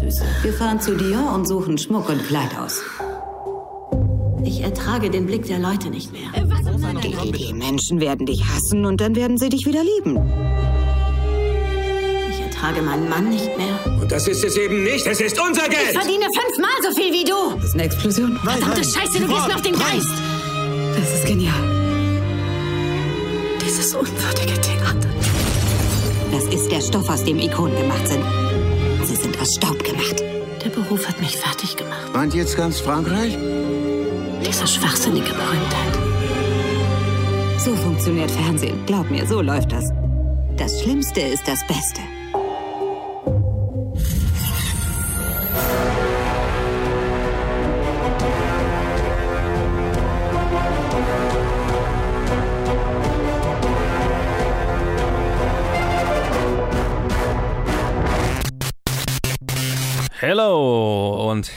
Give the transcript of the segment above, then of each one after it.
Süße. Wir fahren zu dir und suchen Schmuck und Kleid aus. Ich ertrage den Blick der Leute nicht mehr. Die, die Menschen werden dich hassen und dann werden sie dich wieder lieben. Ich ertrage meinen Mann nicht mehr. Und das ist es eben nicht. Es ist unser Ich Geld. verdiene fünfmal so viel wie du. Das ist eine Explosion. Verdammte Scheiße, du gehst mir auf den Geist. Das ist genial. Dieses unwürdige Theater. Das ist der Stoff, aus dem Ikonen gemacht sind. Aus Staub gemacht. Der Beruf hat mich fertig gemacht. Meint jetzt ganz Frankreich? Diese schwachsinnige Berühmtheit. So funktioniert Fernsehen. Glaub mir, so läuft das. Das Schlimmste ist das Beste.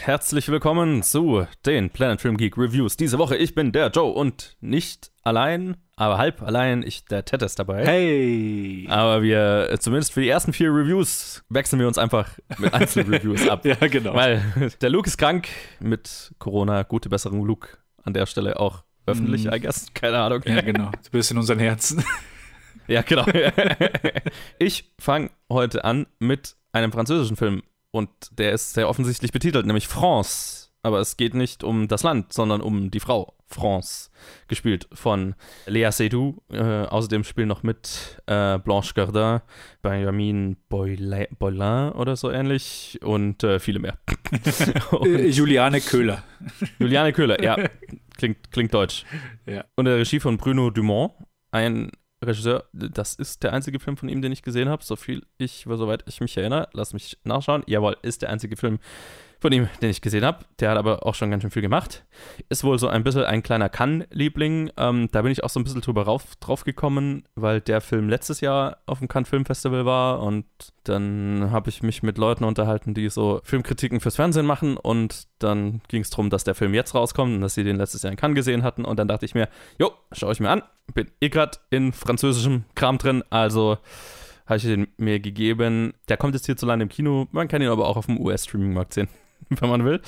Herzlich willkommen zu den Planet Film Geek Reviews. Diese Woche, ich bin der Joe und nicht allein, aber halb allein, ich, der Ted ist dabei. Hey! Aber wir, zumindest für die ersten vier Reviews, wechseln wir uns einfach mit Einzelreviews ab. Ja, genau. Weil der Luke ist krank mit Corona. Gute Besserung, Luke. An der Stelle auch öffentlich, I guess. Keine Ahnung. ja, genau. Du bist in unseren Herzen. Ja, genau. ich fange heute an mit einem französischen Film und der ist sehr offensichtlich betitelt, nämlich France. Aber es geht nicht um das Land, sondern um die Frau France, gespielt von Lea Seydoux. Äh, außerdem spielen noch mit äh, Blanche Gardin, Benjamin Boilin oder so ähnlich und äh, viele mehr. Äh, Juliane Köhler. Juliane Köhler, ja, klingt, klingt deutsch. Ja. Und der Regie von Bruno Dumont, ein Regisseur, das ist der einzige Film von ihm, den ich gesehen habe, so viel ich, soweit ich mich erinnere. Lass mich nachschauen. Jawohl, ist der einzige Film von ihm, den ich gesehen habe. Der hat aber auch schon ganz schön viel gemacht. Ist wohl so ein bisschen ein kleiner Cannes-Liebling. Ähm, da bin ich auch so ein bisschen drüber rauf, drauf gekommen, weil der Film letztes Jahr auf dem Cannes Film Festival war und dann habe ich mich mit Leuten unterhalten, die so Filmkritiken fürs Fernsehen machen und dann ging es darum, dass der Film jetzt rauskommt und dass sie den letztes Jahr in Cannes gesehen hatten und dann dachte ich mir, jo, schau ich mir an, bin eh grad in französischem Kram drin, also habe ich den mir gegeben. Der kommt jetzt hierzulande im Kino, man kann ihn aber auch auf dem US-Streaming-Markt sehen, wenn man will.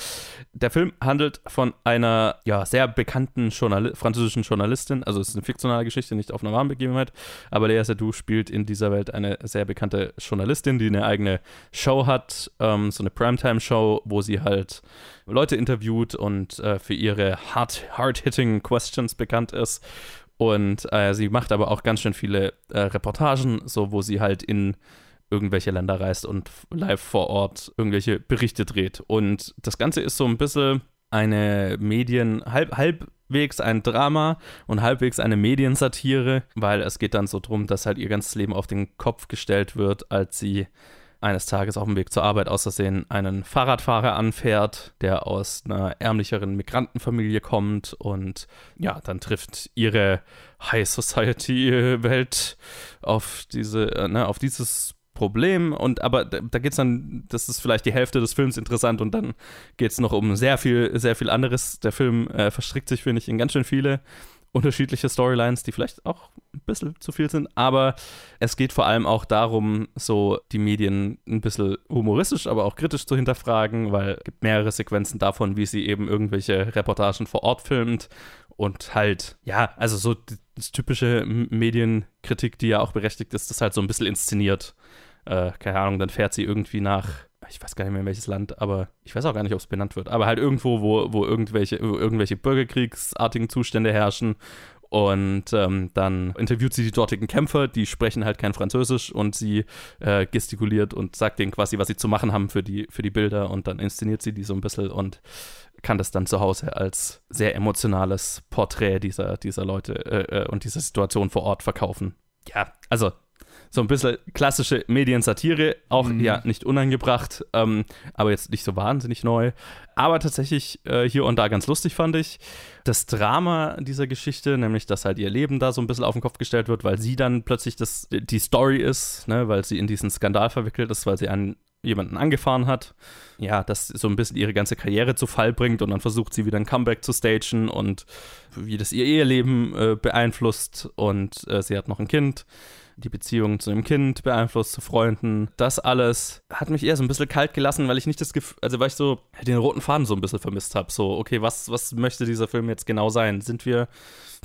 Der Film handelt von einer ja, sehr bekannten Journali französischen Journalistin, also es ist eine fiktionale Geschichte, nicht auf einer wahren Begebenheit, aber Lea Seydoux spielt in dieser Welt eine sehr bekannte Journalistin, die eine eigene Show hat, ähm, so eine Primetime-Show, wo sie halt Leute interviewt und äh, für ihre hard- hard-hitting Questions bekannt ist. Und äh, sie macht aber auch ganz schön viele äh, Reportagen, so wo sie halt in irgendwelche Länder reist und live vor Ort irgendwelche Berichte dreht. Und das Ganze ist so ein bisschen eine Medien, halb, halbwegs ein Drama und halbwegs eine Mediensatire, weil es geht dann so drum, dass halt ihr ganzes Leben auf den Kopf gestellt wird, als sie eines Tages auf dem Weg zur Arbeit aus Versehen einen Fahrradfahrer anfährt, der aus einer ärmlicheren Migrantenfamilie kommt und ja, dann trifft ihre High Society Welt auf diese, äh, ne, auf dieses Problem und aber da, da geht es dann, das ist vielleicht die Hälfte des Films interessant und dann geht es noch um sehr viel, sehr viel anderes. Der Film äh, verstrickt sich, finde ich, in ganz schön viele unterschiedliche Storylines, die vielleicht auch ein bisschen zu viel sind, aber es geht vor allem auch darum, so die Medien ein bisschen humoristisch, aber auch kritisch zu hinterfragen, weil es gibt mehrere Sequenzen davon, wie sie eben irgendwelche Reportagen vor Ort filmt und halt, ja, also so die- das typische Medienkritik, die ja auch berechtigt ist, das halt so ein bisschen inszeniert. Äh, keine Ahnung, dann fährt sie irgendwie nach, ich weiß gar nicht mehr in welches Land, aber ich weiß auch gar nicht, ob es benannt wird, aber halt irgendwo, wo, wo irgendwelche, wo irgendwelche Bürgerkriegsartigen Zustände herrschen und ähm, dann interviewt sie die dortigen Kämpfer, die sprechen halt kein Französisch und sie äh, gestikuliert und sagt denen quasi, was sie zu machen haben für die, für die Bilder und dann inszeniert sie die so ein bisschen und kann das dann zu Hause als sehr emotionales Porträt dieser, dieser Leute äh, äh, und dieser Situation vor Ort verkaufen. Ja, also so ein bisschen klassische Mediensatire, auch ja nicht unangebracht, ähm, aber jetzt nicht so wahnsinnig neu. Aber tatsächlich äh, hier und da ganz lustig fand ich. Das Drama dieser Geschichte, nämlich dass halt ihr Leben da so ein bisschen auf den Kopf gestellt wird, weil sie dann plötzlich das, die Story ist, ne, weil sie in diesen Skandal verwickelt ist, weil sie einen jemanden angefahren hat. Ja, das so ein bisschen ihre ganze Karriere zu Fall bringt und dann versucht sie wieder ein Comeback zu stagen und wie das ihr Eheleben äh, beeinflusst und äh, sie hat noch ein Kind die Beziehung zu dem Kind beeinflusst, zu Freunden. Das alles hat mich eher so ein bisschen kalt gelassen, weil ich nicht das Gefühl, also weil ich so den roten Faden so ein bisschen vermisst habe. So, okay, was, was möchte dieser Film jetzt genau sein? Sind wir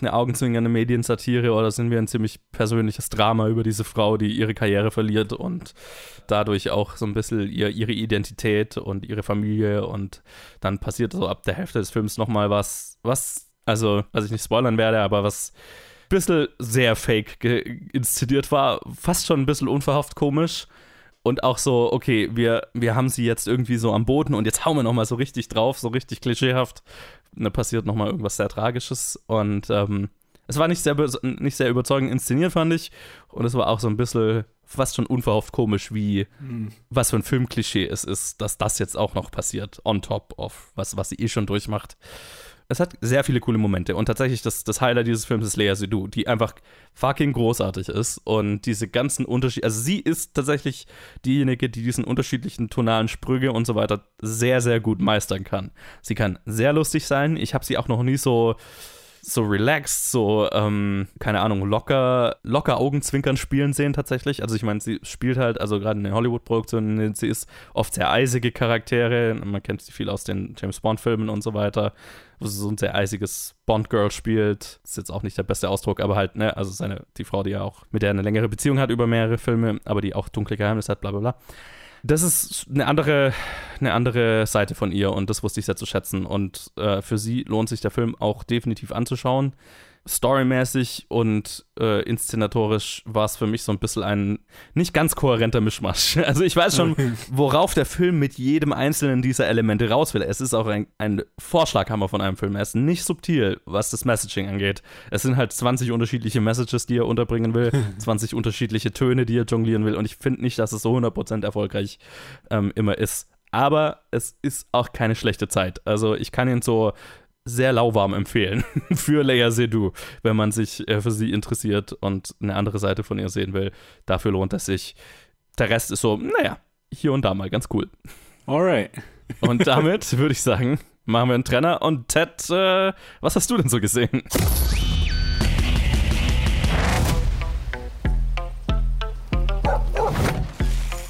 eine augenzwingende Mediensatire oder sind wir ein ziemlich persönliches Drama über diese Frau, die ihre Karriere verliert und dadurch auch so ein bisschen ihr, ihre Identität und ihre Familie und dann passiert so ab der Hälfte des Films nochmal was, was, also, was ich nicht spoilern werde, aber was bisschen sehr fake inszeniert war, fast schon ein bisschen unverhofft komisch und auch so, okay, wir, wir haben sie jetzt irgendwie so am Boden und jetzt hauen wir nochmal so richtig drauf, so richtig klischeehaft. Da passiert nochmal irgendwas sehr Tragisches und ähm, es war nicht sehr, nicht sehr überzeugend inszeniert, fand ich. Und es war auch so ein bisschen fast schon unverhofft komisch, wie mhm. was für ein Filmklischee es ist, dass das jetzt auch noch passiert, on top of was, was sie eh schon durchmacht es hat sehr viele coole Momente und tatsächlich das, das Highlight dieses Films ist Lea Seydoux, die einfach fucking großartig ist und diese ganzen Unterschiede, also sie ist tatsächlich diejenige, die diesen unterschiedlichen tonalen Sprünge und so weiter sehr, sehr gut meistern kann. Sie kann sehr lustig sein, ich habe sie auch noch nie so so relaxed, so, ähm, keine Ahnung, locker, locker Augenzwinkern spielen sehen tatsächlich. Also ich meine, sie spielt halt, also gerade in den Hollywood-Produktionen, sie ist oft sehr eisige Charaktere. Man kennt sie viel aus den James Bond-Filmen und so weiter, wo sie so ein sehr eisiges Bond-Girl spielt. Ist jetzt auch nicht der beste Ausdruck, aber halt, ne, also seine, die Frau, die ja auch mit der eine längere Beziehung hat über mehrere Filme, aber die auch dunkle Geheimnisse hat, bla bla bla das ist eine andere, eine andere Seite von ihr und das wusste ich sehr zu schätzen. Und äh, für sie lohnt sich der Film auch definitiv anzuschauen storymäßig und äh, inszenatorisch war es für mich so ein bisschen ein nicht ganz kohärenter Mischmasch. Also ich weiß schon, worauf der Film mit jedem einzelnen dieser Elemente raus will. Es ist auch ein, ein Vorschlaghammer von einem Film. Er ist nicht subtil, was das Messaging angeht. Es sind halt 20 unterschiedliche Messages, die er unterbringen will, 20 unterschiedliche Töne, die er jonglieren will und ich finde nicht, dass es so 100% erfolgreich ähm, immer ist. Aber es ist auch keine schlechte Zeit. Also ich kann ihn so sehr lauwarm empfehlen für Leia Seydoux, wenn man sich äh, für sie interessiert und eine andere Seite von ihr sehen will. Dafür lohnt es sich. Der Rest ist so, naja, hier und da mal ganz cool. Alright. Und damit würde ich sagen, machen wir einen Trenner. Und Ted, äh, was hast du denn so gesehen?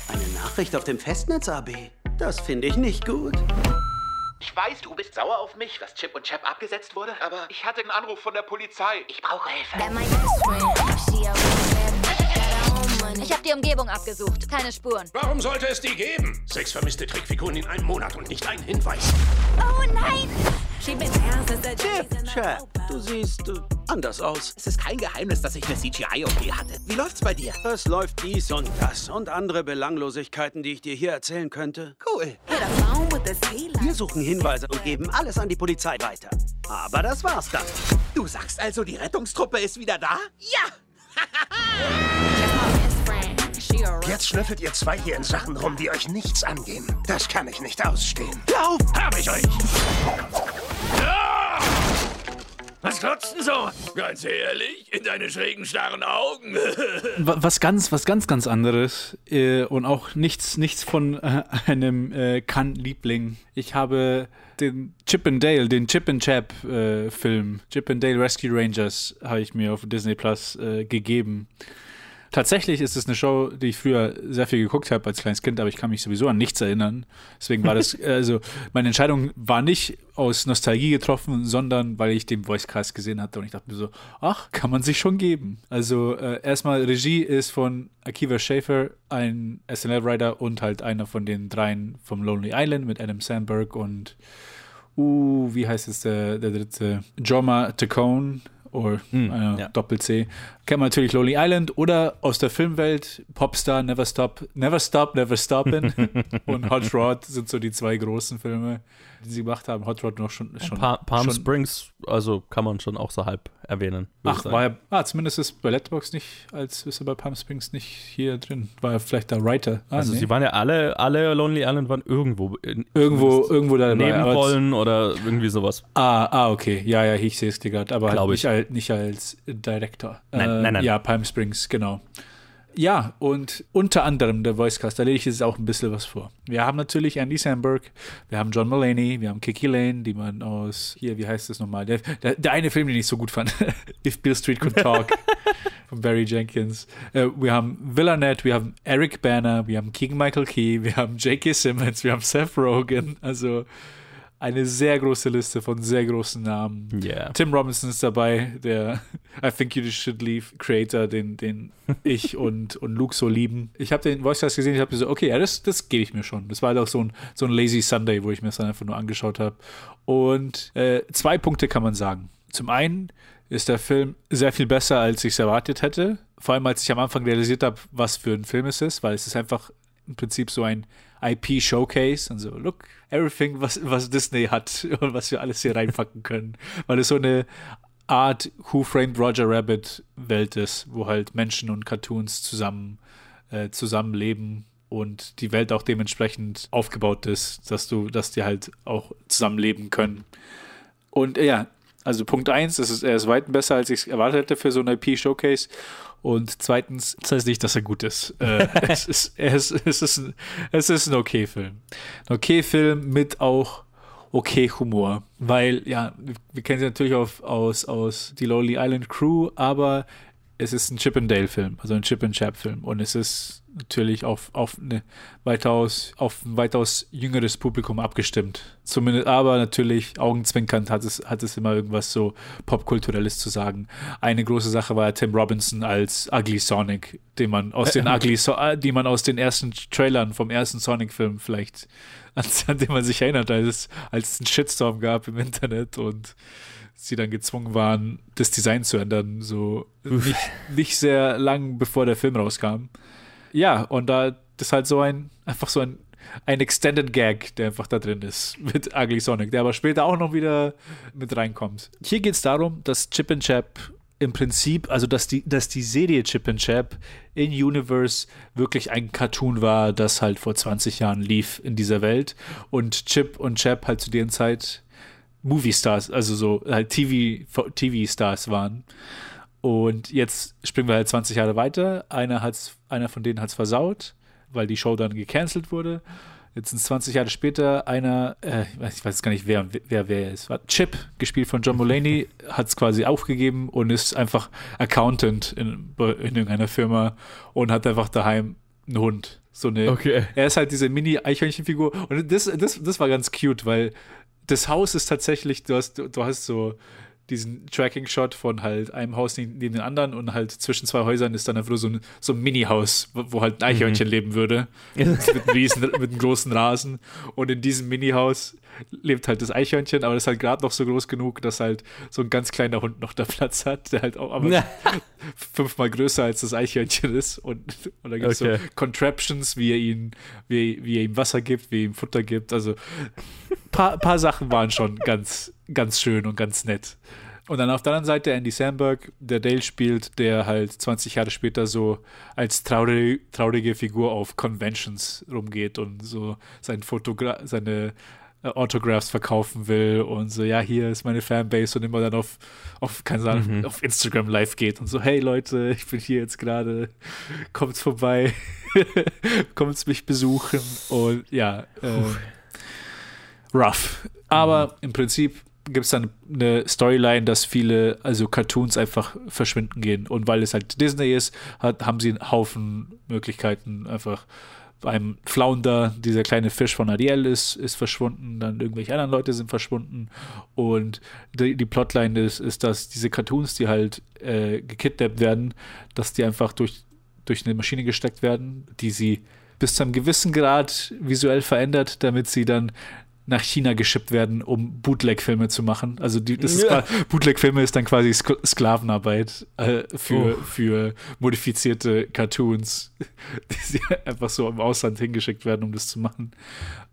Eine Nachricht auf dem Festnetz, AB. Das finde ich nicht gut. Ich weiß, du bist sauer auf mich, dass Chip und Chap abgesetzt wurde, aber ich hatte einen Anruf von der Polizei. Ich brauche Hilfe. Ich habe die Umgebung abgesucht. Keine Spuren. Warum sollte es die geben? Sechs vermisste Trickfiguren in einem Monat und nicht ein Hinweis. Oh nein! Chip, Chap, du siehst uh, anders aus. Es ist kein Geheimnis, dass ich eine CGI-OP hatte. Wie läuft's bei dir? Es läuft dies und das und andere Belanglosigkeiten, die ich dir hier erzählen könnte. Cool. Wir suchen Hinweise und geben alles an die Polizei weiter. Aber das war's dann. Du sagst also, die Rettungstruppe ist wieder da? Ja! Jetzt schnüffelt ihr zwei hier in Sachen rum, die euch nichts angehen. Das kann ich nicht ausstehen. Lauf! Hab ich euch! Was glotzt denn so? Ganz ehrlich, in deine schrägen, starren Augen. was ganz, was ganz, ganz anderes äh, und auch nichts, nichts von äh, einem äh, Kann-Liebling. Ich habe den Chip and Dale, den Chip and Chap Film, Chip and Dale Rescue Rangers, habe ich mir auf Disney Plus gegeben. Tatsächlich ist es eine Show, die ich früher sehr viel geguckt habe als kleines Kind, aber ich kann mich sowieso an nichts erinnern. Deswegen war das, also meine Entscheidung war nicht aus Nostalgie getroffen, sondern weil ich den Voicecast gesehen hatte und ich dachte mir so, ach, kann man sich schon geben. Also äh, erstmal Regie ist von Akiva Schäfer, ein SNL-Writer und halt einer von den dreien vom Lonely Island mit Adam Sandberg und uh, wie heißt es der, der dritte? Joma Tacone oder hm, äh, ja. Doppel-C. Kennt man natürlich Lonely Island oder aus der Filmwelt Popstar, Never Stop, Never Stop, Never Stoppin' und Hot Rod sind so die zwei großen Filme, die sie gemacht haben. Hot Rod noch schon. schon pa Palm schon, Springs, also kann man schon auch so halb erwähnen. Ach, war ja, ah, zumindest ist bei Letterboxd nicht, als ist er bei Palm Springs nicht hier drin. War ja vielleicht der Writer. Ah, also nee. sie waren ja alle, alle Lonely Island waren irgendwo. In, irgendwo, irgendwo da Nebenrollen oder irgendwie sowas. Ah, ah, okay. Ja, ja, ich sehe es dir gerade. Aber halt nicht, als, nicht als Director. Nein, äh, nein, nein. Ja, Palm Springs, genau. Ja, und unter anderem der Voicecast, da lege ich jetzt auch ein bisschen was vor. Wir haben natürlich Andy Samberg, wir haben John Mulaney, wir haben Kiki Lane, die man aus, hier, wie heißt das nochmal? Der, der, der eine Film, den ich so gut fand, If Bill Street Could Talk. von Barry Jenkins. Äh, wir haben Villanette, wir haben Eric Banner, wir haben Keegan Michael Key, wir haben J.K. Simmons, wir haben Seth Rogen. Also eine sehr große Liste von sehr großen Namen. Yeah. Tim Robinson ist dabei, der I Think You Should Leave Creator, den, den ich und, und Luke so lieben. Ich habe den Voice Cast gesehen, ich habe so, okay, ja, das, das gebe ich mir schon. Das war halt auch so ein, so ein Lazy Sunday, wo ich mir das dann einfach nur angeschaut habe. Und äh, zwei Punkte kann man sagen. Zum einen ist der Film sehr viel besser, als ich es erwartet hätte. Vor allem, als ich am Anfang realisiert habe, was für ein Film es ist, weil es ist einfach im Prinzip so ein IP-Showcase und so, look, everything, was, was Disney hat und was wir alles hier reinpacken können. Weil es so eine Art Who Framed Roger Rabbit Welt ist, wo halt Menschen und Cartoons zusammen, äh, zusammenleben und die Welt auch dementsprechend aufgebaut ist, dass du, dass die halt auch zusammenleben können. Und äh, ja, also Punkt eins, ist, er ist weit besser, als ich es erwartet hätte für so ein IP-Showcase. Und zweitens, das heißt nicht, dass er gut ist. Äh, es, ist, es, es, ist ein, es ist ein okay Film. Ein okay Film mit auch okay Humor. Weil, ja, wir kennen sie natürlich auf, aus, aus die Lonely Island Crew, aber es ist ein Chip and Dale Film, also ein Chip and Chap Film. Und es ist natürlich auf, auf, eine weitaus, auf ein weitaus jüngeres Publikum abgestimmt. Zumindest, aber natürlich augenzwinkernd hat es, hat es immer irgendwas so Popkulturelles zu sagen. Eine große Sache war Tim Robinson als Ugly Sonic, den man aus den Ugly so äh, die man aus den ersten Trailern vom ersten Sonic-Film vielleicht, an, an den man sich erinnert, als es, als es einen Shitstorm gab im Internet und sie dann gezwungen waren, das Design zu ändern, so nicht, nicht sehr lang bevor der Film rauskam. Ja, und da ist halt so ein, einfach so ein, ein Extended Gag, der einfach da drin ist mit Ugly Sonic, der aber später auch noch wieder mit reinkommt. Hier geht es darum, dass Chip and Chap im Prinzip, also dass die, dass die Serie Chip and Chap in Universe wirklich ein Cartoon war, das halt vor 20 Jahren lief in dieser Welt und Chip und Chap halt zu deren Zeit Movie Stars, also so halt TV, TV Stars waren. Und jetzt springen wir halt 20 Jahre weiter. Einer, hat's, einer von denen hat es versaut, weil die Show dann gecancelt wurde. Jetzt sind es 20 Jahre später, einer, äh, ich, weiß, ich weiß gar nicht, wer wer, wer ist. War Chip, gespielt von John Mulaney, hat es quasi aufgegeben und ist einfach Accountant in, in irgendeiner Firma und hat einfach daheim einen Hund. So eine, okay. Er ist halt diese Mini-Eichhörnchenfigur. Und das, das, das war ganz cute, weil das Haus ist tatsächlich, du hast, du hast so diesen Tracking-Shot von halt einem Haus neben den anderen und halt zwischen zwei Häusern ist dann einfach nur so ein, so ein Mini-Haus, wo, halt ein Eichhörnchen mhm. leben würde. mit, einem riesen, mit einem großen Rasen. Und in diesem Mini-Haus lebt halt das Eichhörnchen, aber das ist halt gerade noch so groß genug, dass halt so ein ganz kleiner Hund noch da Platz hat, der halt auch aber fünfmal größer als das Eichhörnchen ist. Und, und da gibt es okay. so Contraptions, wie er, ihn, wie, wie er ihm Wasser gibt, wie er ihm Futter gibt. Also ein paar, paar Sachen waren schon ganz, ganz schön und ganz nett. Und dann auf der anderen Seite Andy Samberg, der Dale spielt, der halt 20 Jahre später so als traurige, traurige Figur auf Conventions rumgeht und so sein Fotogra seine äh, Autographs verkaufen will und so, ja, hier ist meine Fanbase und immer dann auf, auf, keine Ahnung, mhm. auf Instagram live geht und so, hey Leute, ich bin hier jetzt gerade, kommt vorbei, kommt mich besuchen und ja, äh, rough. Aber mhm. im Prinzip gibt es dann eine Storyline, dass viele, also Cartoons einfach verschwinden gehen. Und weil es halt Disney ist, hat, haben sie einen Haufen Möglichkeiten, einfach beim Flounder, dieser kleine Fisch von Ariel ist, ist verschwunden, dann irgendwelche anderen Leute sind verschwunden und die, die Plotline ist, ist, dass diese Cartoons, die halt äh, gekidnappt werden, dass die einfach durch, durch eine Maschine gesteckt werden, die sie bis zu einem gewissen Grad visuell verändert, damit sie dann nach China geschippt werden, um Bootleg-Filme zu machen. Also die, das ja. Bootleg-Filme ist dann quasi Sk Sklavenarbeit äh, für, oh. für modifizierte Cartoons, die einfach so im Ausland hingeschickt werden, um das zu machen.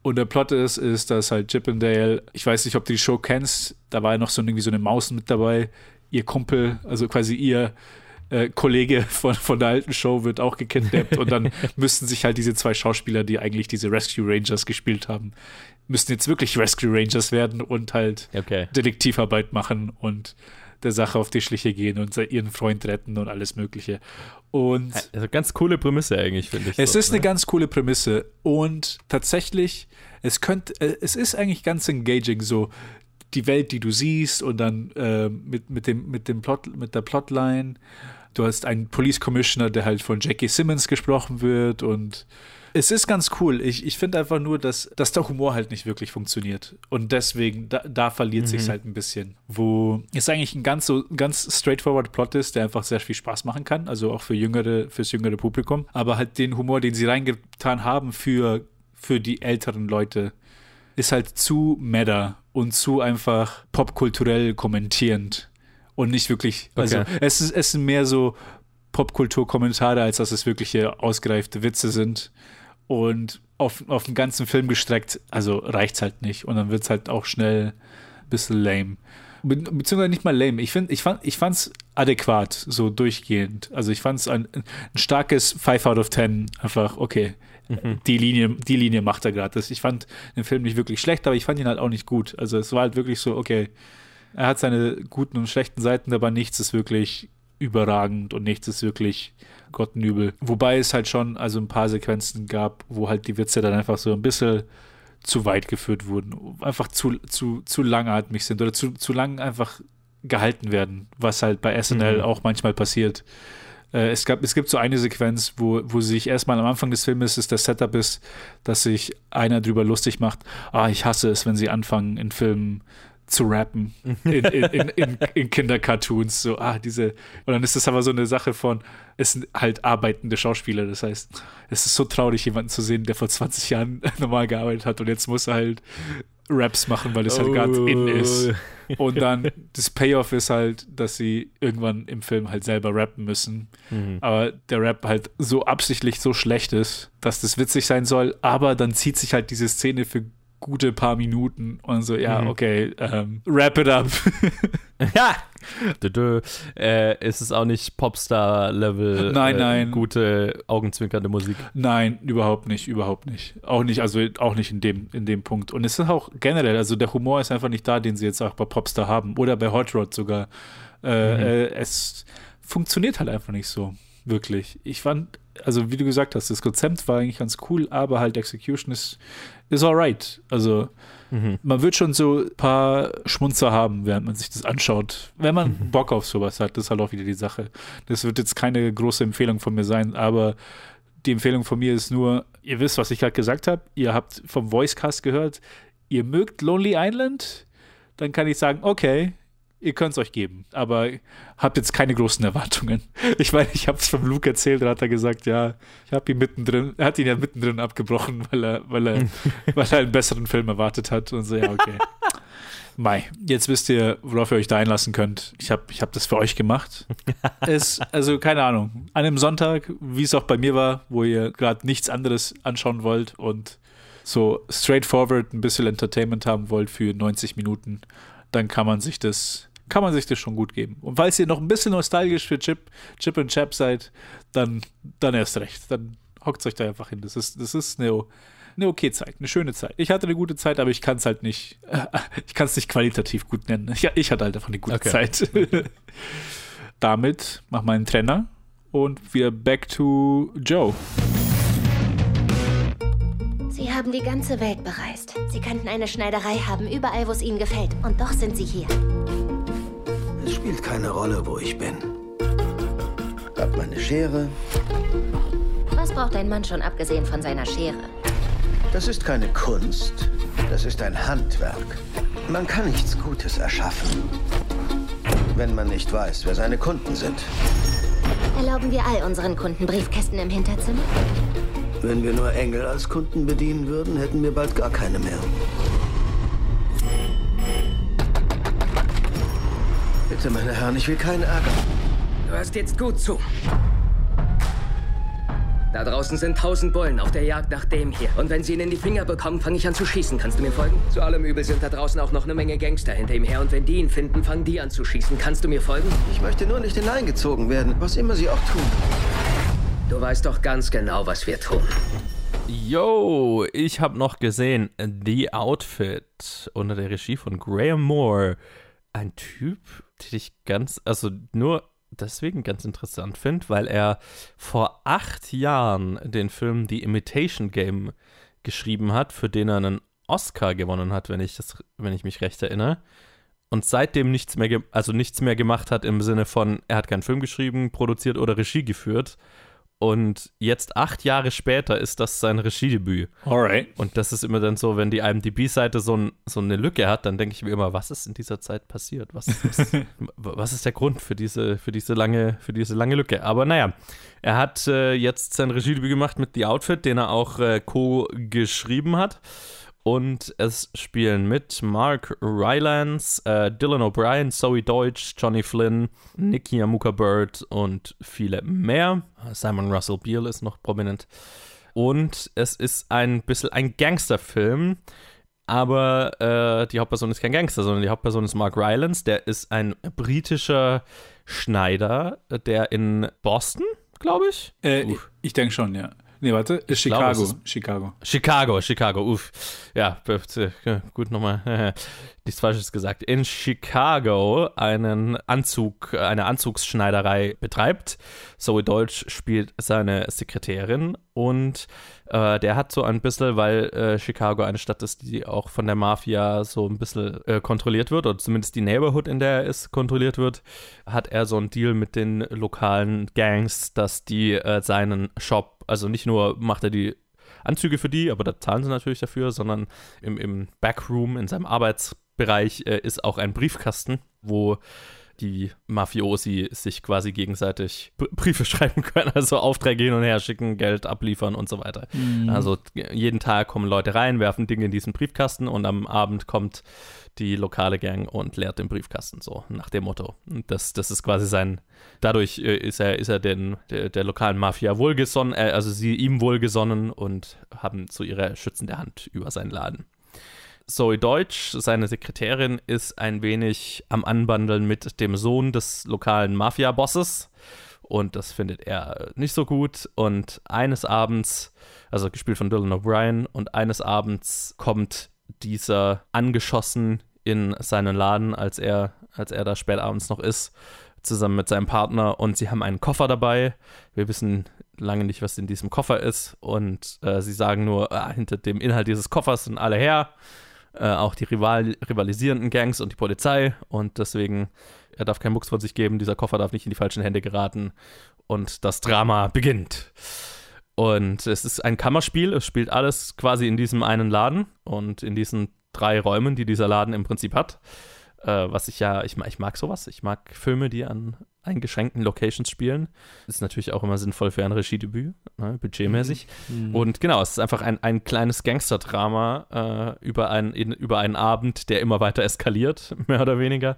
Und der Plot ist, ist, dass halt Chip and Dale, ich weiß nicht, ob du die Show kennst, da war ja noch so irgendwie so eine Maus mit dabei, ihr Kumpel, also quasi ihr äh, Kollege von, von der alten Show wird auch gekidnappt und dann müssten sich halt diese zwei Schauspieler, die eigentlich diese Rescue Rangers gespielt haben, müssen jetzt wirklich Rescue Rangers werden und halt okay. Detektivarbeit machen und der Sache auf die Schliche gehen und ihren Freund retten und alles Mögliche. Und also ganz coole Prämisse eigentlich, finde ich. Es so, ist ne? eine ganz coole Prämisse und tatsächlich, es könnte, äh, es ist eigentlich ganz engaging so. die Welt, die du siehst und dann äh, mit, mit, dem, mit, dem Plot, mit der Plotline. Du hast einen Police Commissioner, der halt von Jackie Simmons gesprochen wird und es ist ganz cool. Ich, ich finde einfach nur, dass, dass der Humor halt nicht wirklich funktioniert. Und deswegen, da, da verliert mhm. sich halt ein bisschen. Wo es eigentlich ein ganz so ganz straightforward Plot ist, der einfach sehr viel Spaß machen kann. Also auch für jüngere, fürs jüngere Publikum. Aber halt den Humor, den sie reingetan haben für, für die älteren Leute, ist halt zu meta und zu einfach popkulturell kommentierend. Und nicht wirklich. Also okay. es, ist, es sind mehr so Popkulturkommentare, als dass es wirkliche ausgereifte Witze sind und auf, auf den ganzen Film gestreckt, also reicht es halt nicht. Und dann wird es halt auch schnell ein bisschen lame. Be beziehungsweise nicht mal lame. Ich, find, ich fand es adäquat, so durchgehend. Also ich fand es ein, ein, starkes 5 out of 10. Einfach, okay, mhm. die, Linie, die Linie macht er gerade. Ich fand den Film nicht wirklich schlecht, aber ich fand ihn halt auch nicht gut. Also es war halt wirklich so, okay, er hat seine guten und schlechten Seiten, aber nichts ist wirklich überragend und nichts ist wirklich Gott und übel. Wobei es halt schon also ein paar Sequenzen gab, wo halt die Witze dann einfach so ein bisschen zu weit geführt wurden, einfach zu, zu, zu langatmig sind oder zu, zu lang einfach gehalten werden, was halt bei SNL mhm. auch manchmal passiert. Äh, es, gab, es gibt so eine Sequenz, wo, wo sich erstmal am Anfang des Filmes ist, das Setup ist, dass sich einer drüber lustig macht, ah, ich hasse es, wenn sie anfangen in Filmen zu rappen in, in, in, in, in Kindercartoons. So, ah, diese. Und dann ist das aber so eine Sache von, es sind halt arbeitende Schauspieler. Das heißt, es ist so traurig, jemanden zu sehen, der vor 20 Jahren normal gearbeitet hat und jetzt muss er halt Raps machen, weil es halt gerade in oh. ist. Und dann das Payoff ist halt, dass sie irgendwann im Film halt selber rappen müssen. Mhm. Aber der Rap halt so absichtlich so schlecht ist, dass das witzig sein soll. Aber dann zieht sich halt diese Szene für gute paar Minuten und so, ja, mhm. okay, ähm, wrap it up. ja. Dö, dö. Äh, ist es auch nicht Popstar-Level? Nein, äh, nein. Gute, augenzwinkernde Musik? Nein, überhaupt nicht, überhaupt nicht. Auch nicht, also auch nicht in dem, in dem Punkt. Und es ist auch generell, also der Humor ist einfach nicht da, den sie jetzt auch bei Popstar haben. Oder bei Hot Rod sogar. Äh, mhm. Äh, es funktioniert halt einfach nicht so, wirklich. Ich fand, also wie du gesagt hast, das Konzept war eigentlich ganz cool, aber halt Execution ist ist alright. Also mhm. man wird schon so ein paar Schmunzer haben, während man sich das anschaut. Wenn man mhm. Bock auf sowas hat, das ist halt auch wieder die Sache. Das wird jetzt keine große Empfehlung von mir sein, aber die Empfehlung von mir ist nur, ihr wisst, was ich gerade gesagt habe, ihr habt vom Voicecast gehört, ihr mögt Lonely Island, dann kann ich sagen, okay, ihr könnt es euch geben, aber habt jetzt keine großen Erwartungen. Ich meine, ich habe es vom Luke erzählt, da hat er gesagt, ja, ich habe ihn mittendrin, er hat ihn ja mittendrin abgebrochen, weil er, weil er, weil er einen besseren Film erwartet hat und so, ja, okay. Mai, jetzt wisst ihr, worauf ihr euch da einlassen könnt. Ich habe ich hab das für euch gemacht. es, also keine Ahnung, an einem Sonntag, wie es auch bei mir war, wo ihr gerade nichts anderes anschauen wollt und so straightforward ein bisschen Entertainment haben wollt für 90 Minuten, dann kann man sich das kann man sich das schon gut geben. Und falls ihr noch ein bisschen nostalgisch für Chip, Chip und Chap seid, dann, dann erst recht. Dann hockt euch da einfach hin. Das ist, das ist eine, eine okay Zeit, eine schöne Zeit. Ich hatte eine gute Zeit, aber ich kann es halt nicht, ich kann es nicht qualitativ gut nennen. Ich, ich, hatte halt einfach eine gute okay. Zeit. Damit mach mal einen Trenner und wir back to Joe. Sie haben die ganze Welt bereist. Sie könnten eine Schneiderei haben, überall, wo es Ihnen gefällt. Und doch sind Sie hier. Es spielt keine Rolle, wo ich bin. Hab meine Schere. Was braucht ein Mann schon abgesehen von seiner Schere? Das ist keine Kunst. Das ist ein Handwerk. Man kann nichts Gutes erschaffen, wenn man nicht weiß, wer seine Kunden sind. Erlauben wir all unseren Kunden Briefkästen im Hinterzimmer? Wenn wir nur Engel als Kunden bedienen würden, hätten wir bald gar keine mehr. Bitte, meine Herren, ich will keinen Ärger. Du hörst jetzt gut zu. Da draußen sind tausend Bullen auf der Jagd nach dem hier. Und wenn sie ihn in die Finger bekommen, fange ich an zu schießen. Kannst du mir folgen? Zu allem Übel sind da draußen auch noch eine Menge Gangster hinter ihm her. Und wenn die ihn finden, fangen die an zu schießen. Kannst du mir folgen? Ich möchte nur nicht hineingezogen werden, was immer sie auch tun. Du weißt doch ganz genau, was wir tun. Yo, ich habe noch gesehen The Outfit unter der Regie von Graham Moore. Ein Typ, den ich ganz, also nur deswegen ganz interessant finde, weil er vor acht Jahren den Film The Imitation Game geschrieben hat, für den er einen Oscar gewonnen hat, wenn ich, das, wenn ich mich recht erinnere. Und seitdem nichts mehr, also nichts mehr gemacht hat im Sinne von, er hat keinen Film geschrieben, produziert oder Regie geführt. Und jetzt acht Jahre später ist das sein Regiedebüt. Alright. Und das ist immer dann so, wenn die IMDb-Seite so, ein, so eine Lücke hat, dann denke ich mir immer, was ist in dieser Zeit passiert? Was, was, was ist der Grund für diese, für, diese lange, für diese lange Lücke? Aber naja, er hat äh, jetzt sein Regiedebüt gemacht mit The Outfit, den er auch äh, co-geschrieben hat. Und es spielen mit Mark Rylance, äh, Dylan O'Brien, Zoe Deutsch, Johnny Flynn, Nicky Amuka Bird und viele mehr. Simon Russell Beale ist noch prominent. Und es ist ein bisschen ein Gangsterfilm, aber äh, die Hauptperson ist kein Gangster, sondern die Hauptperson ist Mark Rylance. Der ist ein britischer Schneider, der in Boston, glaube ich. Äh, ich denke schon, ja. Nee, warte, ist Chicago. Glaube, ist Chicago. Chicago, Chicago, uff. Ja, gut nochmal. Nichts Falsches gesagt. In Chicago einen Anzug, eine Anzugsschneiderei betreibt. Zoe Deutsch spielt seine Sekretärin und äh, der hat so ein bisschen, weil äh, Chicago eine Stadt ist, die auch von der Mafia so ein bisschen äh, kontrolliert wird, oder zumindest die Neighborhood, in der er ist, kontrolliert wird, hat er so einen Deal mit den lokalen Gangs, dass die äh, seinen Shop, also nicht nur macht er die Anzüge für die, aber da zahlen sie natürlich dafür, sondern im, im Backroom, in seinem Arbeitsbereich äh, ist auch ein Briefkasten, wo die Mafiosi sich quasi gegenseitig Briefe schreiben können, also Aufträge hin und her schicken, Geld abliefern und so weiter. Mhm. Also jeden Tag kommen Leute rein, werfen Dinge in diesen Briefkasten und am Abend kommt die lokale Gang und leert den Briefkasten, so nach dem Motto. Das, das ist quasi sein, dadurch äh, ist er, ist er den, der, der lokalen Mafia wohlgesonnen, äh, also sie ihm wohlgesonnen und haben so ihre schützende Hand über seinen Laden. Zoe Deutsch, seine Sekretärin, ist ein wenig am Anbandeln mit dem Sohn des lokalen Mafia-Bosses. Und das findet er nicht so gut. Und eines Abends, also gespielt von Dylan O'Brien, und eines Abends kommt dieser angeschossen in seinen Laden, als er, als er da spät abends noch ist, zusammen mit seinem Partner. Und sie haben einen Koffer dabei. Wir wissen lange nicht, was in diesem Koffer ist. Und äh, sie sagen nur, ah, hinter dem Inhalt dieses Koffers sind alle her äh, auch die rival rivalisierenden Gangs und die Polizei und deswegen, er darf keinen Mucks von sich geben, dieser Koffer darf nicht in die falschen Hände geraten und das Drama beginnt. Und es ist ein Kammerspiel, es spielt alles quasi in diesem einen Laden und in diesen drei Räumen, die dieser Laden im Prinzip hat. Äh, was ich ja, ich, ich mag sowas. Ich mag Filme, die an eingeschränkten Locations spielen. Ist natürlich auch immer sinnvoll für ein Regiedebüt, ne, budgetmäßig. Mhm. Und genau, es ist einfach ein, ein kleines Gangsterdrama äh, über, ein, in, über einen Abend, der immer weiter eskaliert, mehr oder weniger.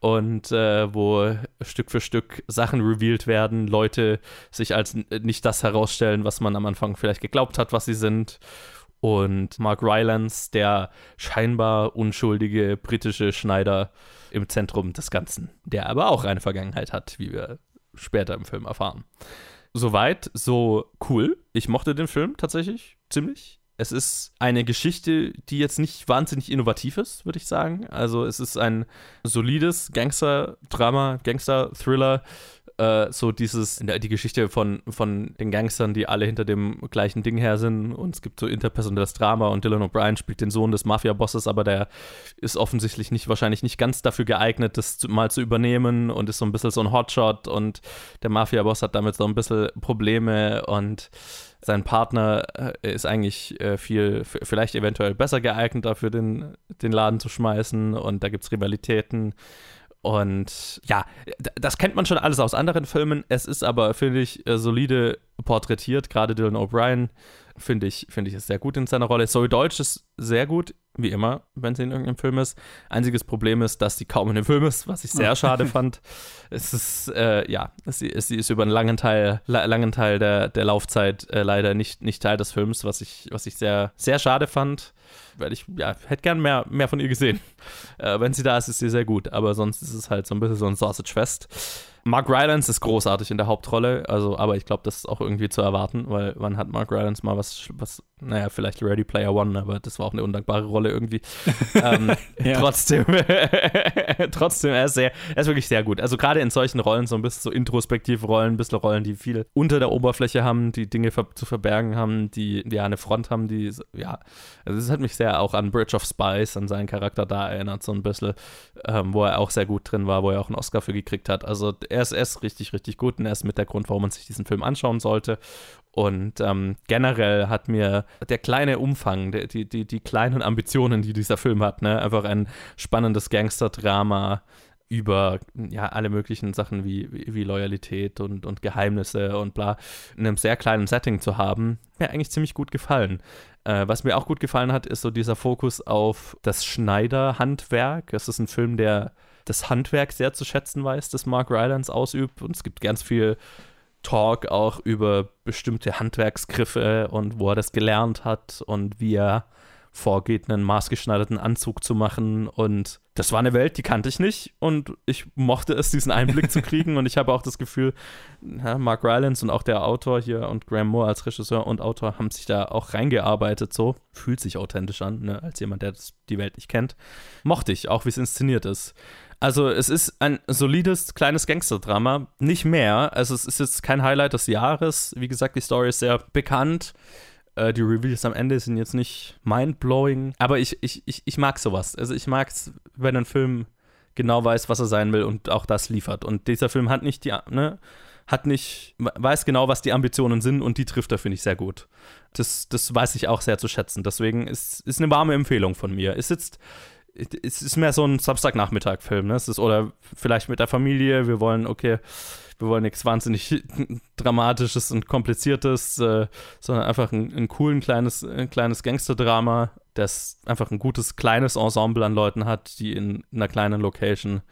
Und äh, wo Stück für Stück Sachen revealed werden, Leute sich als nicht das herausstellen, was man am Anfang vielleicht geglaubt hat, was sie sind und Mark Rylance, der scheinbar unschuldige britische Schneider im Zentrum des Ganzen, der aber auch eine Vergangenheit hat, wie wir später im Film erfahren. Soweit, so cool. Ich mochte den Film tatsächlich ziemlich. Es ist eine Geschichte, die jetzt nicht wahnsinnig innovativ ist, würde ich sagen. Also es ist ein solides Gangster-Drama, Gangster-Thriller, äh, so dieses, die Geschichte von, von den Gangstern, die alle hinter dem gleichen Ding her sind. Und es gibt so interpersonelles Drama und Dylan O'Brien spielt den Sohn des Mafia-Bosses, aber der ist offensichtlich nicht, wahrscheinlich nicht ganz dafür geeignet, das zu, mal zu übernehmen und ist so ein bisschen so ein Hotshot. Und der Mafia-Boss hat damit so ein bisschen Probleme und sein Partner äh, ist eigentlich äh, viel, vielleicht eventuell besser geeignet dafür, den, den Laden zu schmeißen. Und da gibt es Rivalitäten und ja, das kennt man schon alles aus anderen Filmen. Es ist aber, finde ich, äh, solide porträtiert. Gerade Dylan O'Brien finde ich, finde ich ist sehr gut in seiner Rolle. Zoe Deutsch ist sehr gut, wie immer, wenn sie in irgendeinem Film ist. Einziges Problem ist, dass sie kaum in dem Film ist, was ich sehr schade fand. Es ist, äh, ja, sie, sie, ist über einen langen Teil, langen Teil der, der Laufzeit äh, leider nicht, nicht Teil des Films, was ich, was ich sehr, sehr schade fand weil ich ja, hätte gern mehr, mehr von ihr gesehen. Äh, wenn sie da ist, ist sie sehr gut, aber sonst ist es halt so ein bisschen so ein Sausage-Fest. Mark Rylance ist großartig in der Hauptrolle, also, aber ich glaube, das ist auch irgendwie zu erwarten, weil wann hat Mark Rylance mal was, was naja, vielleicht Ready Player One, aber das war auch eine undankbare Rolle irgendwie. ähm, Trotzdem, trotzdem, er ist sehr, er ist wirklich sehr gut. Also gerade in solchen Rollen, so ein bisschen so introspektive Rollen, ein bisschen Rollen, die viel unter der Oberfläche haben, die Dinge ver zu verbergen haben, die ja eine Front haben, die, ja, also das hat mich sehr auch an Bridge of Spies, an seinen Charakter da erinnert, so ein bisschen, ähm, wo er auch sehr gut drin war, wo er auch einen Oscar für gekriegt hat. Also er ist, er ist richtig, richtig gut und er ist mit der Grund, warum man sich diesen Film anschauen sollte. Und ähm, generell hat mir der kleine Umfang, die, die, die, die kleinen Ambitionen, die dieser Film hat, ne, einfach ein spannendes Gangster-Drama über ja, alle möglichen Sachen wie, wie, Loyalität und, und Geheimnisse und bla, in einem sehr kleinen Setting zu haben, mir eigentlich ziemlich gut gefallen. Äh, was mir auch gut gefallen hat, ist so dieser Fokus auf das Schneiderhandwerk. Es ist ein Film, der das Handwerk sehr zu schätzen weiß, das Mark Rylance ausübt. Und es gibt ganz viel Talk auch über bestimmte Handwerksgriffe und wo er das gelernt hat und wie er vorgeht, einen maßgeschneiderten Anzug zu machen. Und das war eine Welt, die kannte ich nicht. Und ich mochte es, diesen Einblick zu kriegen. Und ich habe auch das Gefühl, ja, Mark Rylance und auch der Autor hier und Graham Moore als Regisseur und Autor haben sich da auch reingearbeitet. So fühlt sich authentisch an, ne, als jemand, der das, die Welt nicht kennt. Mochte ich, auch wie es inszeniert ist. Also es ist ein solides kleines Gangsterdrama, nicht mehr. Also es ist jetzt kein Highlight des Jahres. Wie gesagt, die Story ist sehr bekannt. Äh, die Reveals am Ende sind jetzt nicht mindblowing. Aber ich, ich, ich, ich mag sowas. Also ich mag es, wenn ein Film genau weiß, was er sein will und auch das liefert. Und dieser Film hat nicht die, ne, hat nicht, weiß genau, was die Ambitionen sind und die trifft er, finde ich, sehr gut. Das, das weiß ich auch sehr zu schätzen. Deswegen ist, ist eine warme Empfehlung von mir. Ist jetzt es ist mehr so ein Samstagnachmittag-Film, ne? Es ist, oder vielleicht mit der Familie, wir wollen, okay, wir wollen nichts wahnsinnig Dramatisches und Kompliziertes, äh, sondern einfach ein, ein coolen kleines, ein kleines Gangsterdrama, das einfach ein gutes kleines Ensemble an Leuten hat, die in, in einer kleinen Location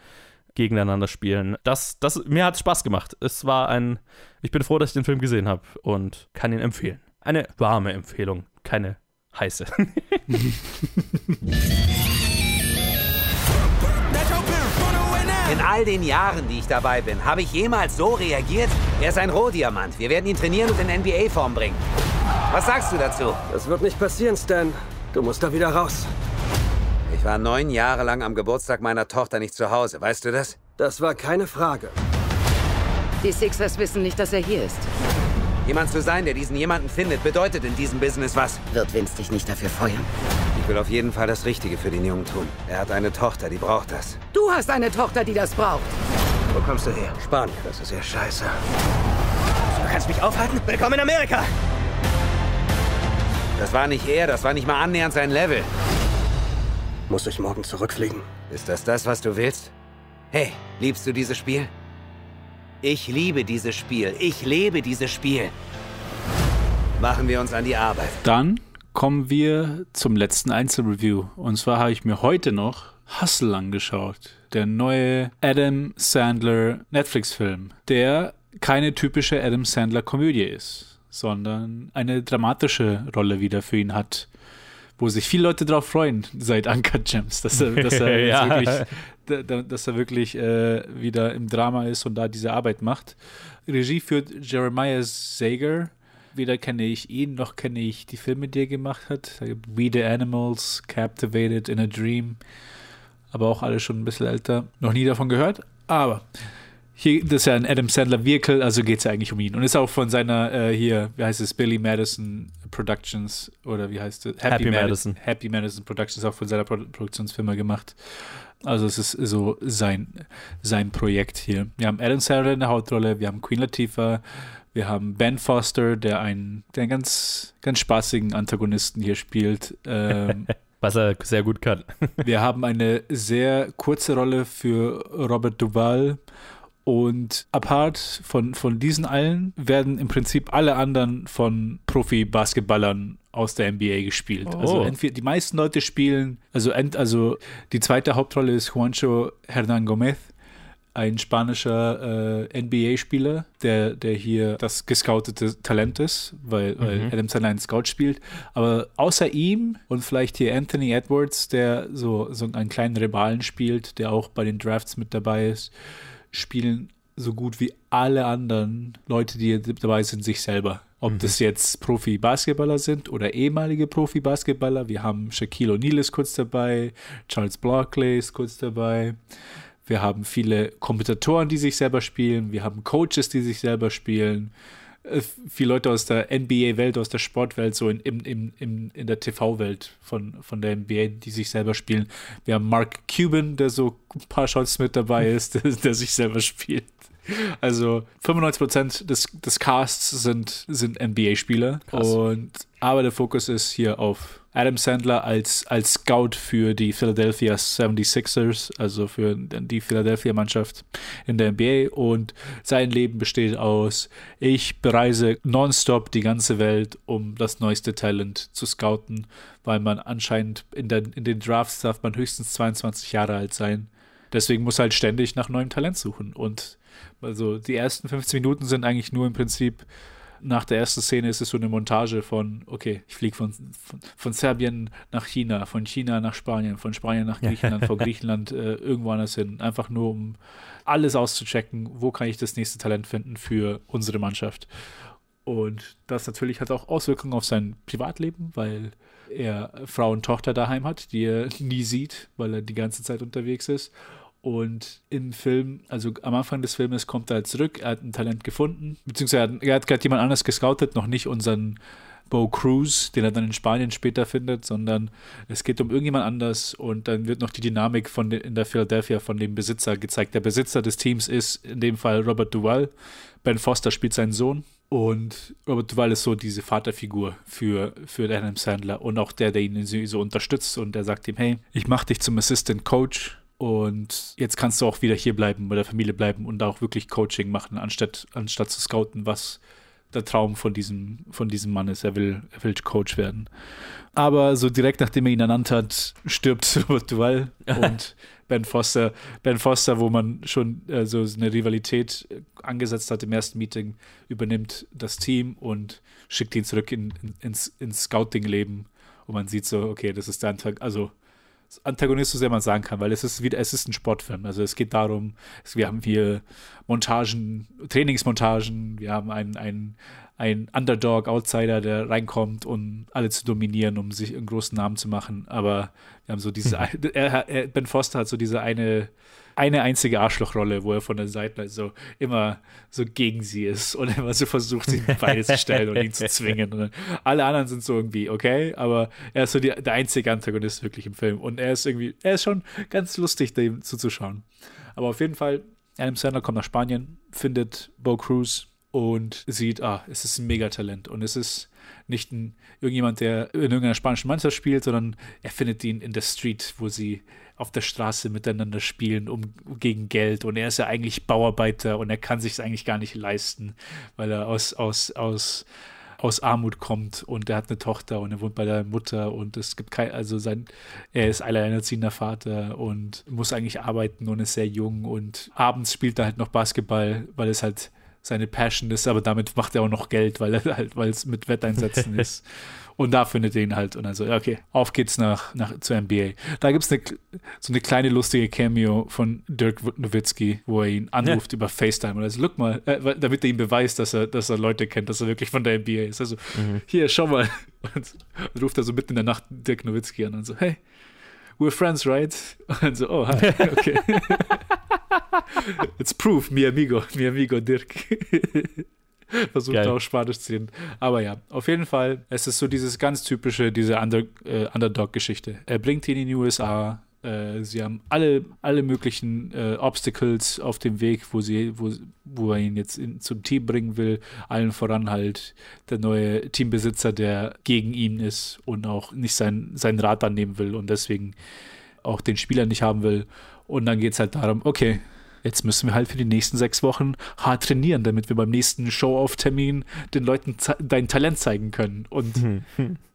gegeneinander spielen. Das, das, mir hat Spaß gemacht. Es war ein, ich bin froh, dass ich den Film gesehen habe und kann ihn empfehlen. Eine warme Empfehlung, keine heiße. In all den Jahren, die ich dabei bin, habe ich jemals so reagiert? Er ist ein Rohdiamant. Wir werden ihn trainieren und in NBA-Form bringen. Was sagst du dazu? Das wird nicht passieren, Stan. Du musst da wieder raus. Ich war neun Jahre lang am Geburtstag meiner Tochter nicht zu Hause. Weißt du das? Das war keine Frage. Die Sixers wissen nicht, dass er hier ist. Jemand zu sein, der diesen jemanden findet, bedeutet in diesem Business was. Wird Vince dich nicht dafür feuern? Ich will auf jeden Fall das Richtige für den Jungen tun. Er hat eine Tochter, die braucht das. Du hast eine Tochter, die das braucht. Wo kommst du her? Spanien. Das ist ja scheiße. Du kannst mich aufhalten? Willkommen in Amerika! Das war nicht er, das war nicht mal annähernd sein Level. Muss ich morgen zurückfliegen? Ist das das, was du willst? Hey, liebst du dieses Spiel? Ich liebe dieses Spiel. Ich lebe dieses Spiel. Machen wir uns an die Arbeit. Dann kommen wir zum letzten Einzelreview. Und zwar habe ich mir heute noch Hustle angeschaut. Der neue Adam Sandler Netflix-Film, der keine typische Adam Sandler Komödie ist, sondern eine dramatische Rolle wieder für ihn hat wo sich viele Leute darauf freuen seit Uncut Gems, dass er, dass er ja. wirklich, dass er wirklich äh, wieder im Drama ist und da diese Arbeit macht. Regie führt Jeremiah Sager. Weder kenne ich ihn, noch kenne ich die Filme, die er gemacht hat. We the Animals, Captivated in a Dream. Aber auch alle schon ein bisschen älter. Noch nie davon gehört. Aber hier, das ist ja ein Adam Sandler Vehicle, also geht es ja eigentlich um ihn. Und ist auch von seiner, äh, hier, wie heißt es, Billy Madison Productions oder wie heißt es? Happy, Happy Madison. Happy Madison Productions, auch von seiner Pro Produktionsfirma gemacht. Also es ist so sein, sein Projekt hier. Wir haben Adam Sandler in der Hauptrolle, wir haben Queen Latifah, wir haben Ben Foster, der einen, der einen ganz, ganz spaßigen Antagonisten hier spielt. Ähm, Was er sehr gut kann. wir haben eine sehr kurze Rolle für Robert Duvall und apart von, von diesen allen werden im Prinzip alle anderen von Profi-Basketballern aus der NBA gespielt. Also oh. Also entweder die meisten Leute spielen, also, also die zweite Hauptrolle ist Juancho Hernan Gomez, ein spanischer äh, NBA-Spieler, der, der hier das gescoutete Talent ist, weil, mhm. weil Adam Sandler einen Scout spielt. Aber außer ihm und vielleicht hier Anthony Edwards, der so, so einen kleinen Rivalen spielt, der auch bei den Drafts mit dabei ist, spielen so gut wie alle anderen Leute, die dabei sind, sich selber. Ob Mhm. das jetzt Profi-Basketballer sind oder ehemalige Profi-Basketballer. Wir haben Shaquille O'Neal ist kurz dabei, Charles Barkley ist kurz dabei. Wir haben viele Kommentatoren, die sich selber spielen. Wir haben Coaches, die sich selber spielen. Äh, Viele Leute aus der NBA-Welt, aus der Sportwelt, so in, in, in, in, in der TV-Welt von, von der NBA, die sich selber spielen. Wir haben Mark Cuban, der so ein paar Shots mit dabei ist, der, der sich selber spielt. Also 95% des, des Casts sind, sind NBA-Spieler. Und aber der Fokus ist hier auf Adam Sandler als, als Scout für die Philadelphia 76ers, also für die Philadelphia-Mannschaft in der NBA. Und sein Leben besteht aus, ich bereise nonstop die ganze Welt, um das neueste Talent zu scouten, weil man anscheinend in, der, in den Drafts darf man höchstens 22 Jahre alt sein. Deswegen muss er halt ständig nach neuem Talent suchen. Und also die ersten 15 Minuten sind eigentlich nur im Prinzip nach der ersten Szene ist es so eine Montage von, okay, ich fliege von, von, von Serbien nach China, von China nach Spanien, von Spanien nach Griechenland, von Griechenland äh, irgendwo anders hin. Einfach nur, um alles auszuchecken, wo kann ich das nächste Talent finden für unsere Mannschaft. Und das natürlich hat auch Auswirkungen auf sein Privatleben, weil er Frau und Tochter daheim hat, die er nie sieht, weil er die ganze Zeit unterwegs ist. Und im Film, also am Anfang des Filmes kommt er halt zurück, er hat ein Talent gefunden, beziehungsweise er hat gerade jemand anders gescoutet, noch nicht unseren Bo Cruz, den er dann in Spanien später findet, sondern es geht um irgendjemand anders und dann wird noch die Dynamik von den, in der Philadelphia von dem Besitzer gezeigt. Der Besitzer des Teams ist in dem Fall Robert Duval. Ben Foster spielt seinen Sohn und Robert Duval ist so diese Vaterfigur für, für Adam Sandler und auch der, der ihn so unterstützt und der sagt ihm, hey, ich mach dich zum Assistant Coach und jetzt kannst du auch wieder hier bleiben bei der Familie bleiben und auch wirklich Coaching machen, anstatt, anstatt zu scouten, was der Traum von diesem, von diesem Mann ist. Er will, er will Coach werden. Aber so direkt nachdem er ihn ernannt hat, stirbt Robert Duval und Ben Foster. Ben Foster, wo man schon äh, so eine Rivalität angesetzt hat im ersten Meeting, übernimmt das Team und schickt ihn zurück in, in, ins, ins Scouting-Leben. Und man sieht so, okay, das ist der Antag, also Antagonist, so sehr man sagen kann, weil es ist wieder, es ist ein Sportfilm. Also es geht darum, es, wir haben hier Montagen, Trainingsmontagen, wir haben einen, einen, einen Underdog, Outsider, der reinkommt, um alle zu dominieren, um sich einen großen Namen zu machen. Aber wir haben so diese, er, er, Ben Foster hat so diese eine, eine einzige Arschlochrolle, wo er von der Seite so immer so gegen sie ist und immer so versucht, sich Beine zu stellen und ihn zu zwingen. Und alle anderen sind so irgendwie okay, aber er ist so die, der einzige Antagonist wirklich im Film. Und er ist irgendwie, er ist schon ganz lustig, dem zuzuschauen. Aber auf jeden Fall, Adam Sandler kommt nach Spanien, findet Bo Cruz und sieht, ah, es ist ein Megatalent und es ist nicht ein, irgendjemand, der in irgendeiner spanischen Mannschaft spielt, sondern er findet ihn in der Street, wo sie auf der Straße miteinander spielen, um gegen Geld. Und er ist ja eigentlich Bauarbeiter und er kann sich es eigentlich gar nicht leisten, weil er aus, aus, aus, aus Armut kommt und er hat eine Tochter und er wohnt bei der Mutter und es gibt kein, also sein, er ist alleinerziehender Vater und muss eigentlich arbeiten und ist sehr jung und abends spielt er halt noch Basketball, weil es halt seine Passion ist, aber damit macht er auch noch Geld, weil er halt, weil es mit Wetteinsätzen ist. Und da findet er ihn halt und also, okay, auf geht's nach, nach zur NBA. Da gibt es so eine kleine lustige Cameo von Dirk Nowitzki, wo er ihn anruft ja. über FaceTime und also, look mal, äh, damit er ihm beweist, dass er, dass er Leute kennt, dass er wirklich von der NBA ist. Also, mhm. hier, schau mal. Und, und ruft er so mitten in der Nacht Dirk Nowitzki an und so, hey, we're friends, right? Und so, oh, hi, okay. It's proof, mi amigo, mi amigo Dirk. Versucht Geil. auch Spanisch zu reden. Aber ja, auf jeden Fall, es ist so dieses ganz typische, diese Under, äh, Underdog-Geschichte. Er bringt ihn in die USA. Äh, sie haben alle, alle möglichen äh, Obstacles auf dem Weg, wo, sie, wo, wo er ihn jetzt in, zum Team bringen will. Allen voran halt der neue Teambesitzer, der gegen ihn ist und auch nicht sein, seinen Rat annehmen will und deswegen auch den Spieler nicht haben will. Und dann geht es halt darum, okay, jetzt müssen wir halt für die nächsten sechs Wochen hart trainieren, damit wir beim nächsten Show-Off-Termin den Leuten dein Talent zeigen können. Und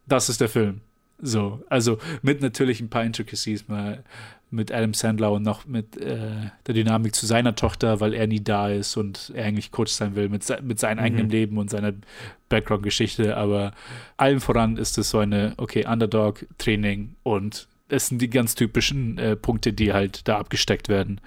das ist der Film. So, also mit natürlich ein paar Intricacies mal mit Adam Sandler und noch mit äh, der Dynamik zu seiner Tochter, weil er nie da ist und er eigentlich Coach sein will, mit, mit seinem mhm. eigenen Leben und seiner Background-Geschichte. Aber allem voran ist es so eine, okay, Underdog-Training und es sind die ganz typischen äh, Punkte, die halt da abgesteckt werden.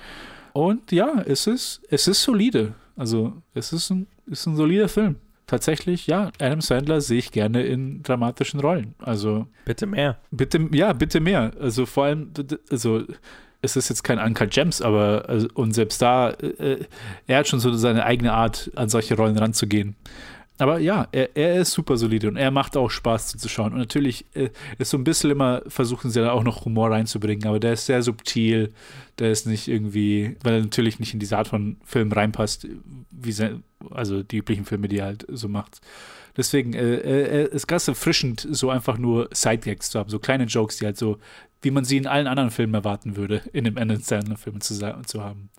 Und ja, es ist, es ist solide. Also es ist ein, ist ein solider Film. Tatsächlich, ja, Adam Sandler sehe ich gerne in dramatischen Rollen. Also bitte mehr. Bitte, ja, bitte mehr. Also vor allem, also es ist jetzt kein Uncut Gems, aber also, und selbst da, äh, er hat schon so seine eigene Art, an solche Rollen ranzugehen. Aber ja, er, er ist super solide und er macht auch Spaß zuzuschauen. Und natürlich äh, ist so ein bisschen immer, versuchen sie da auch noch Humor reinzubringen, aber der ist sehr subtil, der ist nicht irgendwie, weil er natürlich nicht in diese Art von Film reinpasst, wie se, also die üblichen Filme, die er halt so macht. Deswegen äh, äh, ist ganz erfrischend, so einfach nur Sidegags zu haben, so kleine Jokes, die halt so, wie man sie in allen anderen Filmen erwarten würde, in dem Ende Sandler Film zu, zu haben.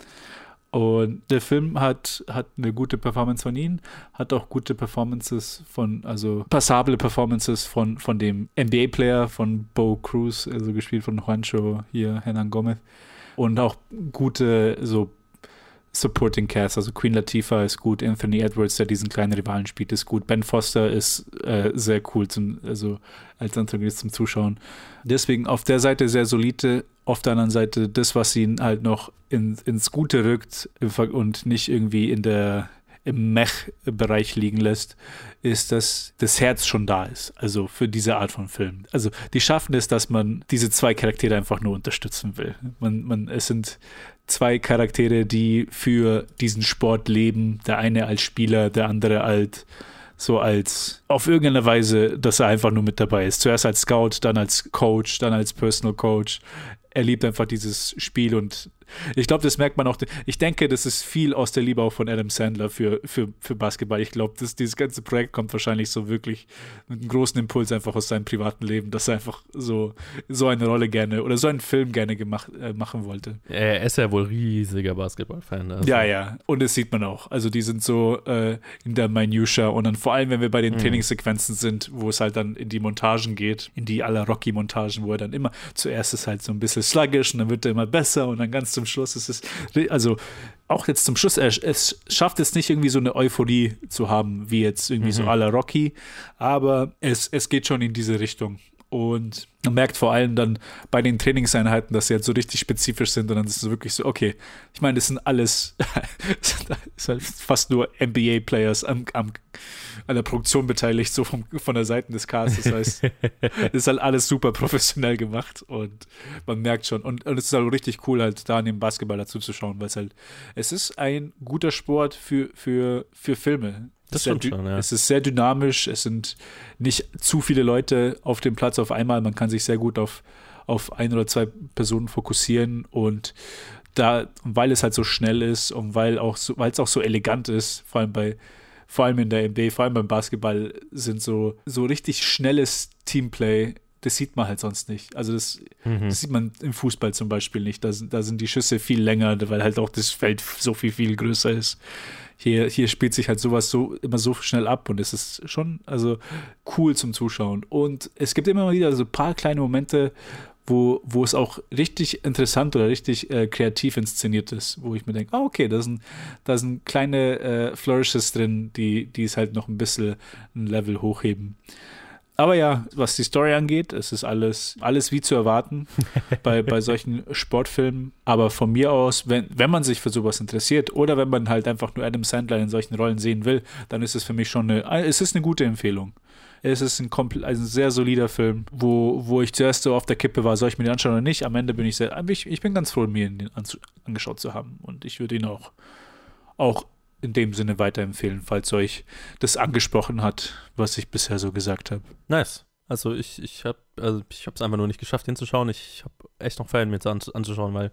Und der Film hat, hat eine gute Performance von ihm, hat auch gute Performances von, also passable Performances von, von dem NBA-Player, von Bo Cruz, also gespielt von Juancho hier, Hernan Gomez. Und auch gute, so Supporting Cast, also Queen Latifah ist gut, Anthony Edwards, der diesen kleinen Rivalen spielt, ist gut, Ben Foster ist äh, sehr cool, zum, also als Antagonist zum Zuschauen. Deswegen auf der Seite sehr solide, auf der anderen Seite das, was ihn halt noch in, ins Gute rückt und nicht irgendwie in der im Mech-Bereich liegen lässt, ist, dass das Herz schon da ist. Also für diese Art von Film. Also die schaffen es, dass man diese zwei Charaktere einfach nur unterstützen will. Man, man, es sind zwei Charaktere, die für diesen Sport leben. Der eine als Spieler, der andere als so als auf irgendeine Weise, dass er einfach nur mit dabei ist. Zuerst als Scout, dann als Coach, dann als Personal Coach. Er liebt einfach dieses Spiel und ich glaube, das merkt man auch. Ich denke, das ist viel aus der Liebe auch von Adam Sandler für, für, für Basketball. Ich glaube, dieses ganze Projekt kommt wahrscheinlich so wirklich mit einem großen Impuls einfach aus seinem privaten Leben, dass er einfach so, so eine Rolle gerne oder so einen Film gerne gemacht, äh, machen wollte. Er ist ja wohl riesiger Basketball-Fan. Also. Ja, ja. Und das sieht man auch. Also die sind so äh, in der Minutia und dann vor allem, wenn wir bei den mhm. Trainingssequenzen sind, wo es halt dann in die Montagen geht, in die aller Rocky-Montagen, wo er dann immer zuerst ist halt so ein bisschen sluggish und dann wird er immer besser und dann ganz zum Schluss ist es, also auch jetzt zum Schluss, es schafft es nicht irgendwie so eine Euphorie zu haben, wie jetzt irgendwie mhm. so aller Rocky, aber es, es geht schon in diese Richtung. Und man merkt vor allem dann bei den Trainingseinheiten, dass sie halt so richtig spezifisch sind und dann ist es wirklich so, okay, ich meine, das sind alles halt fast nur NBA-Players am, am, an der Produktion beteiligt, so vom, von der Seite des Casts. Das heißt, es ist halt alles super professionell gemacht und man merkt schon. Und, und es ist halt richtig cool, halt da an dem Basketball dazu zu schauen, weil es halt, es ist ein guter Sport für, für, für Filme. Das stimmt schon, ja. Es ist sehr dynamisch, es sind nicht zu viele Leute auf dem Platz auf einmal. Man kann sich sehr gut auf, auf ein oder zwei Personen fokussieren und da, weil es halt so schnell ist und weil auch so, weil es auch so elegant ist, vor allem bei, vor allem in der NBA, vor allem beim Basketball, sind so, so richtig schnelles Teamplay das sieht man halt sonst nicht. Also das, mhm. das, sieht man im Fußball zum Beispiel nicht. Da sind, da sind die Schüsse viel länger, weil halt auch das Feld so viel, viel größer ist hier, hier spielt sich halt sowas so immer so schnell ab und es ist schon also cool zum Zuschauen. Und es gibt immer wieder so ein paar kleine Momente, wo, wo es auch richtig interessant oder richtig äh, kreativ inszeniert ist, wo ich mir denke, ah, okay, da sind, da sind kleine äh, Flourishes drin, die, die es halt noch ein bisschen ein Level hochheben. Aber ja, was die Story angeht, es ist alles, alles wie zu erwarten bei, bei solchen Sportfilmen. Aber von mir aus, wenn, wenn man sich für sowas interessiert oder wenn man halt einfach nur Adam Sandler in solchen Rollen sehen will, dann ist es für mich schon eine, es ist eine gute Empfehlung. Es ist ein, also ein sehr solider Film, wo, wo ich zuerst so auf der Kippe war, soll ich mir den anschauen oder nicht. Am Ende bin ich sehr, ich, ich bin ganz froh, mir ihn angeschaut zu haben. Und ich würde ihn auch, auch in dem Sinne weiterempfehlen, falls euch das angesprochen hat, was ich bisher so gesagt habe. Nice. Also ich, ich habe also es einfach nur nicht geschafft hinzuschauen. Ich habe echt noch Fan, mir jetzt anzuschauen, weil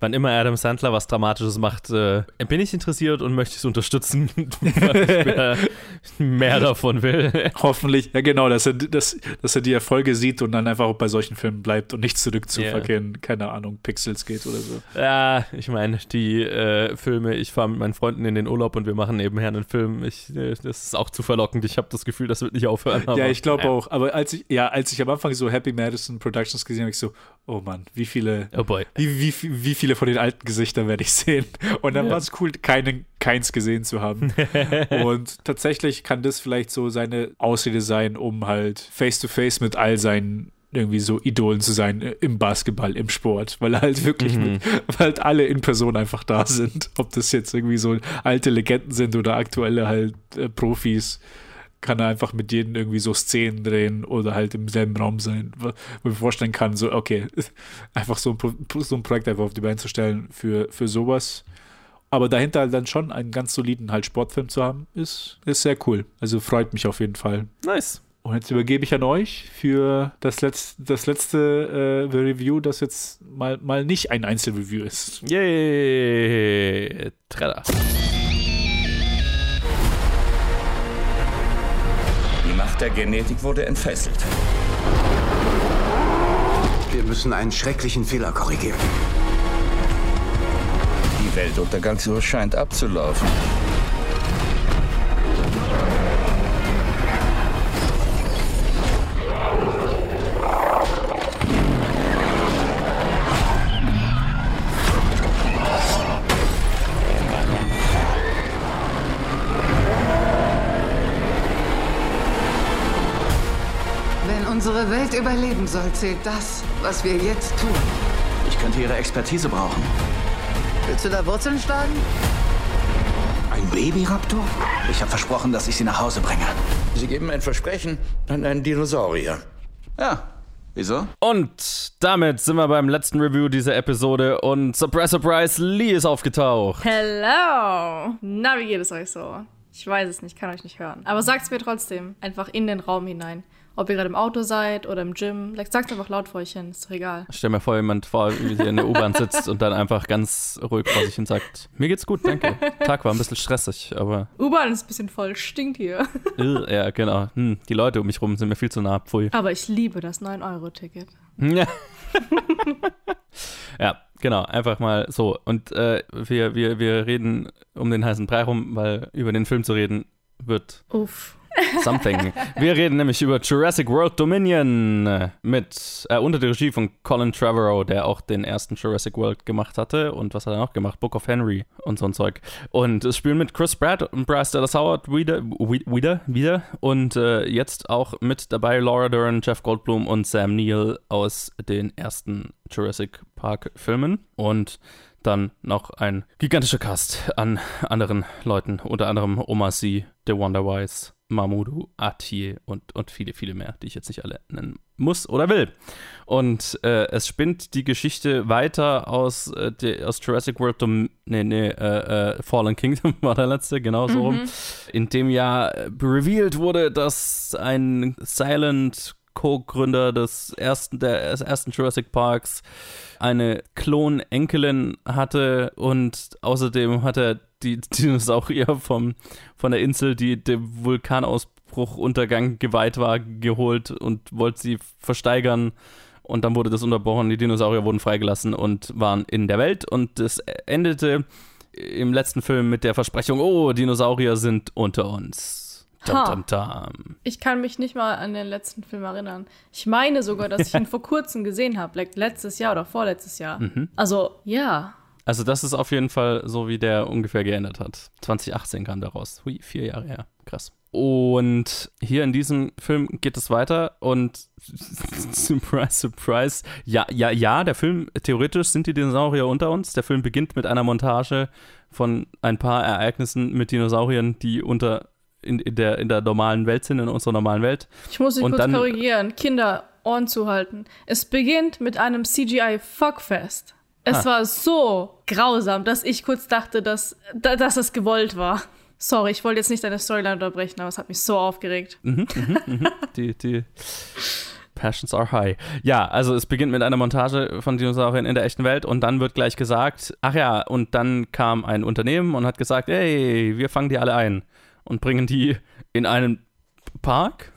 wann immer Adam Sandler was Dramatisches macht, äh, bin ich interessiert und möchte es unterstützen, weil ich mehr davon will. Hoffentlich, ja genau, dass er, dass, dass er die Erfolge sieht und dann einfach bei solchen Filmen bleibt und nicht zurück zu yeah. verkehren, keine Ahnung, Pixels geht oder so. Ja, ich meine, die äh, Filme, ich fahre mit meinen Freunden in den Urlaub und wir machen nebenher einen Film. Ich, äh, das ist auch zu verlockend. Ich habe das Gefühl, das wird nicht aufhören. ja, ich glaube auch. Aber als ich, ja, als ich am Anfang so Happy Madison Productions gesehen habe, ich so, oh Mann, wie viele, oh boy. Wie, wie, wie viele von den alten Gesichtern werde ich sehen? Und dann ja. war es cool, keinen, keins gesehen zu haben. und tatsächlich kann das vielleicht so seine Ausrede sein, um halt face to face mit all seinen irgendwie so Idolen zu sein äh, im Basketball, im Sport, weil halt wirklich Mhm. mit, weil halt alle in Person einfach da sind. Ob das jetzt irgendwie so alte Legenden sind oder aktuelle halt äh, Profis, kann er einfach mit jedem irgendwie so Szenen drehen oder halt im selben Raum sein. Ich mir vorstellen kann, so, okay, einfach so ein, Pro so ein Projekt einfach auf die Beine zu stellen für, für sowas. Aber dahinter halt dann schon einen ganz soliden halt Sportfilm zu haben, ist, ist sehr cool. Also freut mich auf jeden Fall. Nice. Und jetzt übergebe ich an euch für das, Letz das letzte äh, Review, das jetzt mal, mal nicht ein Einzelreview ist. Yay! Trailer. Macht der Genetik wurde entfesselt. Wir müssen einen schrecklichen Fehler korrigieren. Die Weltuntergangsuhr scheint abzulaufen. Unsere Welt überleben soll, zählt das, was wir jetzt tun. Ich könnte Ihre Expertise brauchen. Willst du da Wurzeln schlagen? Ein Babyraptor? Ich habe versprochen, dass ich Sie nach Hause bringe. Sie geben ein Versprechen an einen Dinosaurier. Ja. Wieso? Und damit sind wir beim letzten Review dieser Episode und Surprise, Surprise, Lee ist aufgetaucht. Hello! Na, wie geht es euch so? Ich weiß es nicht, kann euch nicht hören. Aber sagt's mir trotzdem, einfach in den Raum hinein. Ob ihr gerade im Auto seid oder im Gym, sagt's einfach laut vor euch hin, ist doch egal. Stell mir vor, jemand vor, wie sie in der U-Bahn sitzt und dann einfach ganz ruhig vor sich hin sagt, mir geht's gut, danke. Tag war ein bisschen stressig, aber U-Bahn ist ein bisschen voll, stinkt hier. ja, genau. Hm, die Leute um mich rum sind mir viel zu nah, pfui. Aber ich liebe das 9-Euro-Ticket. Ja. ja, genau, einfach mal so. Und äh, wir, wir, wir reden um den heißen Brei rum, weil über den Film zu reden wird Uff. Something. Wir reden nämlich über Jurassic World Dominion mit äh, unter der Regie von Colin Trevorrow, der auch den ersten Jurassic World gemacht hatte. Und was hat er noch gemacht? Book of Henry und so ein Zeug. Und es spielen mit Chris Pratt und Bryce Dallas Howard wieder, wi- wieder, wieder. Und äh, jetzt auch mit dabei Laura Dern, Jeff Goldblum und Sam Neill aus den ersten Jurassic Park Filmen. Und dann noch ein gigantischer Cast an anderen Leuten, unter anderem Omar Sy, The Wonder Wise, Mahmoudou Atiye und, und viele, viele mehr, die ich jetzt nicht alle nennen muss oder will. Und äh, es spinnt die Geschichte weiter aus, äh, die, aus Jurassic World, Dom nee, nee, äh, äh, Fallen Kingdom war der letzte, genau so rum. Mhm. In dem ja äh, revealed wurde, dass ein Silent Co-Gründer des ersten, der, des ersten Jurassic Parks eine Klon-Enkelin hatte und außerdem hat er die Dinosaurier vom, von der Insel, die dem Vulkanausbruch, Untergang geweiht war, geholt und wollte sie versteigern. Und dann wurde das unterbrochen, die Dinosaurier wurden freigelassen und waren in der Welt. Und es endete im letzten Film mit der Versprechung, oh, Dinosaurier sind unter uns. Tam, tam, tam. Ich kann mich nicht mal an den letzten Film erinnern. Ich meine sogar, dass ich ihn vor kurzem gesehen habe, letztes Jahr oder vorletztes Jahr. Mhm. Also, ja. Also das ist auf jeden Fall so, wie der ungefähr geändert hat. 2018 kam der raus. Hui, vier Jahre her. Krass. Und hier in diesem Film geht es weiter und surprise, surprise. Ja, ja, ja, der Film, theoretisch sind die Dinosaurier unter uns. Der Film beginnt mit einer Montage von ein paar Ereignissen mit Dinosauriern, die unter in, in, der, in der normalen Welt sind, in unserer normalen Welt. Ich muss dich Und kurz dann- korrigieren. Kinder, Ohren zuhalten. Es beginnt mit einem CGI-Fuckfest. Es Ah. war so grausam, dass ich kurz dachte, dass, da, dass es gewollt war. Sorry, ich wollte jetzt nicht deine Storyline unterbrechen, aber es hat mich so aufgeregt. Mhm, mhm, mhm. Die, die Passions are high. Ja, also es beginnt mit einer Montage von Dinosauriern in der echten Welt und dann wird gleich gesagt, ach ja, und dann kam ein Unternehmen und hat gesagt, hey, wir fangen die alle ein und bringen die in einen Park,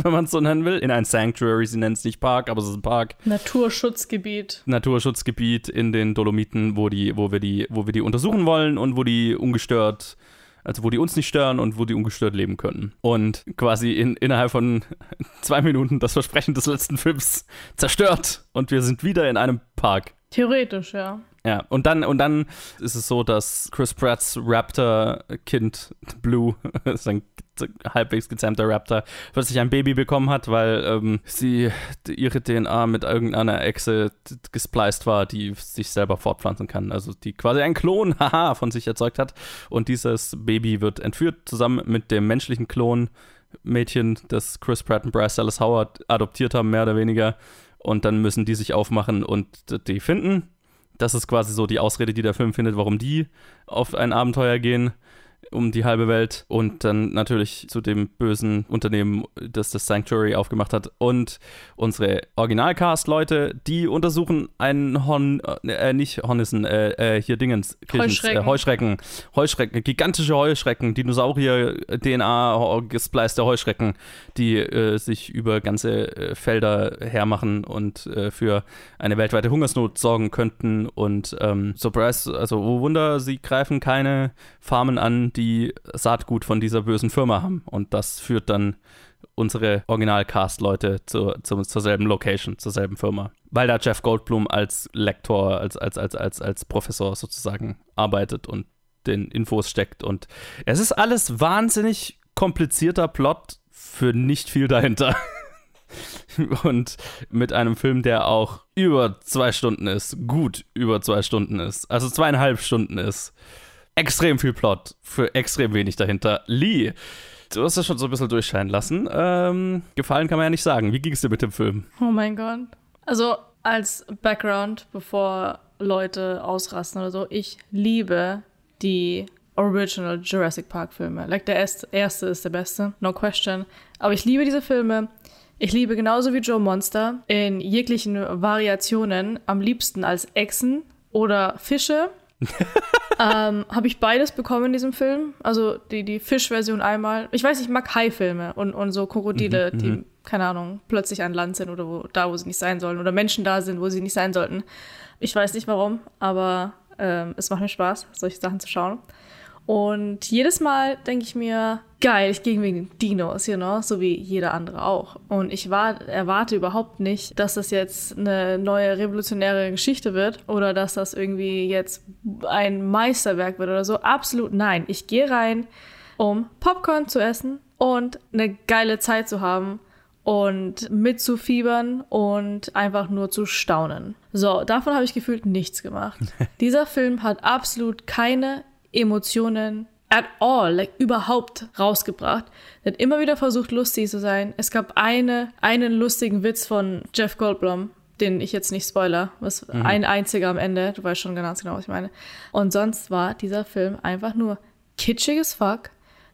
wenn man es so nennen will, in ein Sanctuary, sie nennen es nicht Park, aber es ist ein Park. Naturschutzgebiet. Naturschutzgebiet in den Dolomiten, wo die, wo wir die, wo wir die untersuchen wollen und wo die ungestört, also wo die uns nicht stören und wo die ungestört leben können. Und quasi in, innerhalb von zwei Minuten das Versprechen des letzten Films zerstört und wir sind wieder in einem Park. Theoretisch, ja. Ja, und dann, und dann ist es so, dass Chris Pratts Raptor-Kind Blue, sein halbwegs gezähmter Raptor, plötzlich ein Baby bekommen hat, weil ähm, sie ihre DNA mit irgendeiner Echse gespliced war, die sich selber fortpflanzen kann. Also die quasi ein Klon, haha, von sich erzeugt hat. Und dieses Baby wird entführt, zusammen mit dem menschlichen Klon Mädchen, das Chris Pratt und Bryce Dallas Howard adoptiert haben, mehr oder weniger. Und dann müssen die sich aufmachen und die finden. Das ist quasi so die Ausrede, die der Film findet, warum die auf ein Abenteuer gehen um die halbe Welt und dann natürlich zu dem bösen Unternehmen, das das Sanctuary aufgemacht hat. Und unsere Originalcast-Leute, die untersuchen einen Horn, äh, nicht Hornissen, äh, äh, hier Dingens, Kirchens, Heuschrecken. Äh, Heuschrecken, Heuschrecken, gigantische Heuschrecken, Dinosaurier-DNA gespleiste Heuschrecken, die äh, sich über ganze äh, Felder hermachen und für eine weltweite Hungersnot sorgen könnten. Und ähm, Surprise, also oh Wunder, sie greifen keine Farmen an, die Saatgut von dieser bösen Firma haben. Und das führt dann unsere Original-Cast-Leute zur, zur, zur selben Location, zur selben Firma. Weil da Jeff Goldblum als Lektor, als, als, als, als, als Professor sozusagen arbeitet und den Infos steckt. Und es ist alles wahnsinnig komplizierter Plot für nicht viel dahinter. und mit einem Film, der auch über zwei Stunden ist, gut über zwei Stunden ist, also zweieinhalb Stunden ist extrem viel Plot für extrem wenig dahinter. Lee, du hast das schon so ein bisschen durchscheinen lassen. Ähm, gefallen kann man ja nicht sagen. Wie ging es dir mit dem Film? Oh mein Gott. Also als Background, bevor Leute ausrasten oder so, ich liebe die Original Jurassic Park Filme. Like der erste ist der beste, no question. Aber ich liebe diese Filme. Ich liebe genauso wie Joe Monster in jeglichen Variationen am liebsten als Echsen oder Fische ähm, habe ich beides bekommen in diesem Film. Also die, die Fischversion einmal. Ich weiß, ich mag Haifilme und, und so Krokodile, mhm, die, mhm. keine Ahnung, plötzlich an Land sind oder wo, da, wo sie nicht sein sollen. Oder Menschen da sind, wo sie nicht sein sollten. Ich weiß nicht warum, aber ähm, es macht mir Spaß, solche Sachen zu schauen. Und jedes Mal denke ich mir, geil, ich gehe wegen den Dinos, you know, so wie jeder andere auch. Und ich war, erwarte überhaupt nicht, dass das jetzt eine neue revolutionäre Geschichte wird oder dass das irgendwie jetzt ein Meisterwerk wird oder so. Absolut nein. Ich gehe rein, um Popcorn zu essen und eine geile Zeit zu haben und mitzufiebern und einfach nur zu staunen. So, davon habe ich gefühlt nichts gemacht. Dieser Film hat absolut keine Emotionen at all, like überhaupt rausgebracht. Er hat immer wieder versucht, lustig zu sein. Es gab eine, einen lustigen Witz von Jeff Goldblum, den ich jetzt nicht spoiler, was mhm. ein einziger am Ende, du weißt schon ganz genau, was ich meine. Und sonst war dieser Film einfach nur kitschiges Fuck.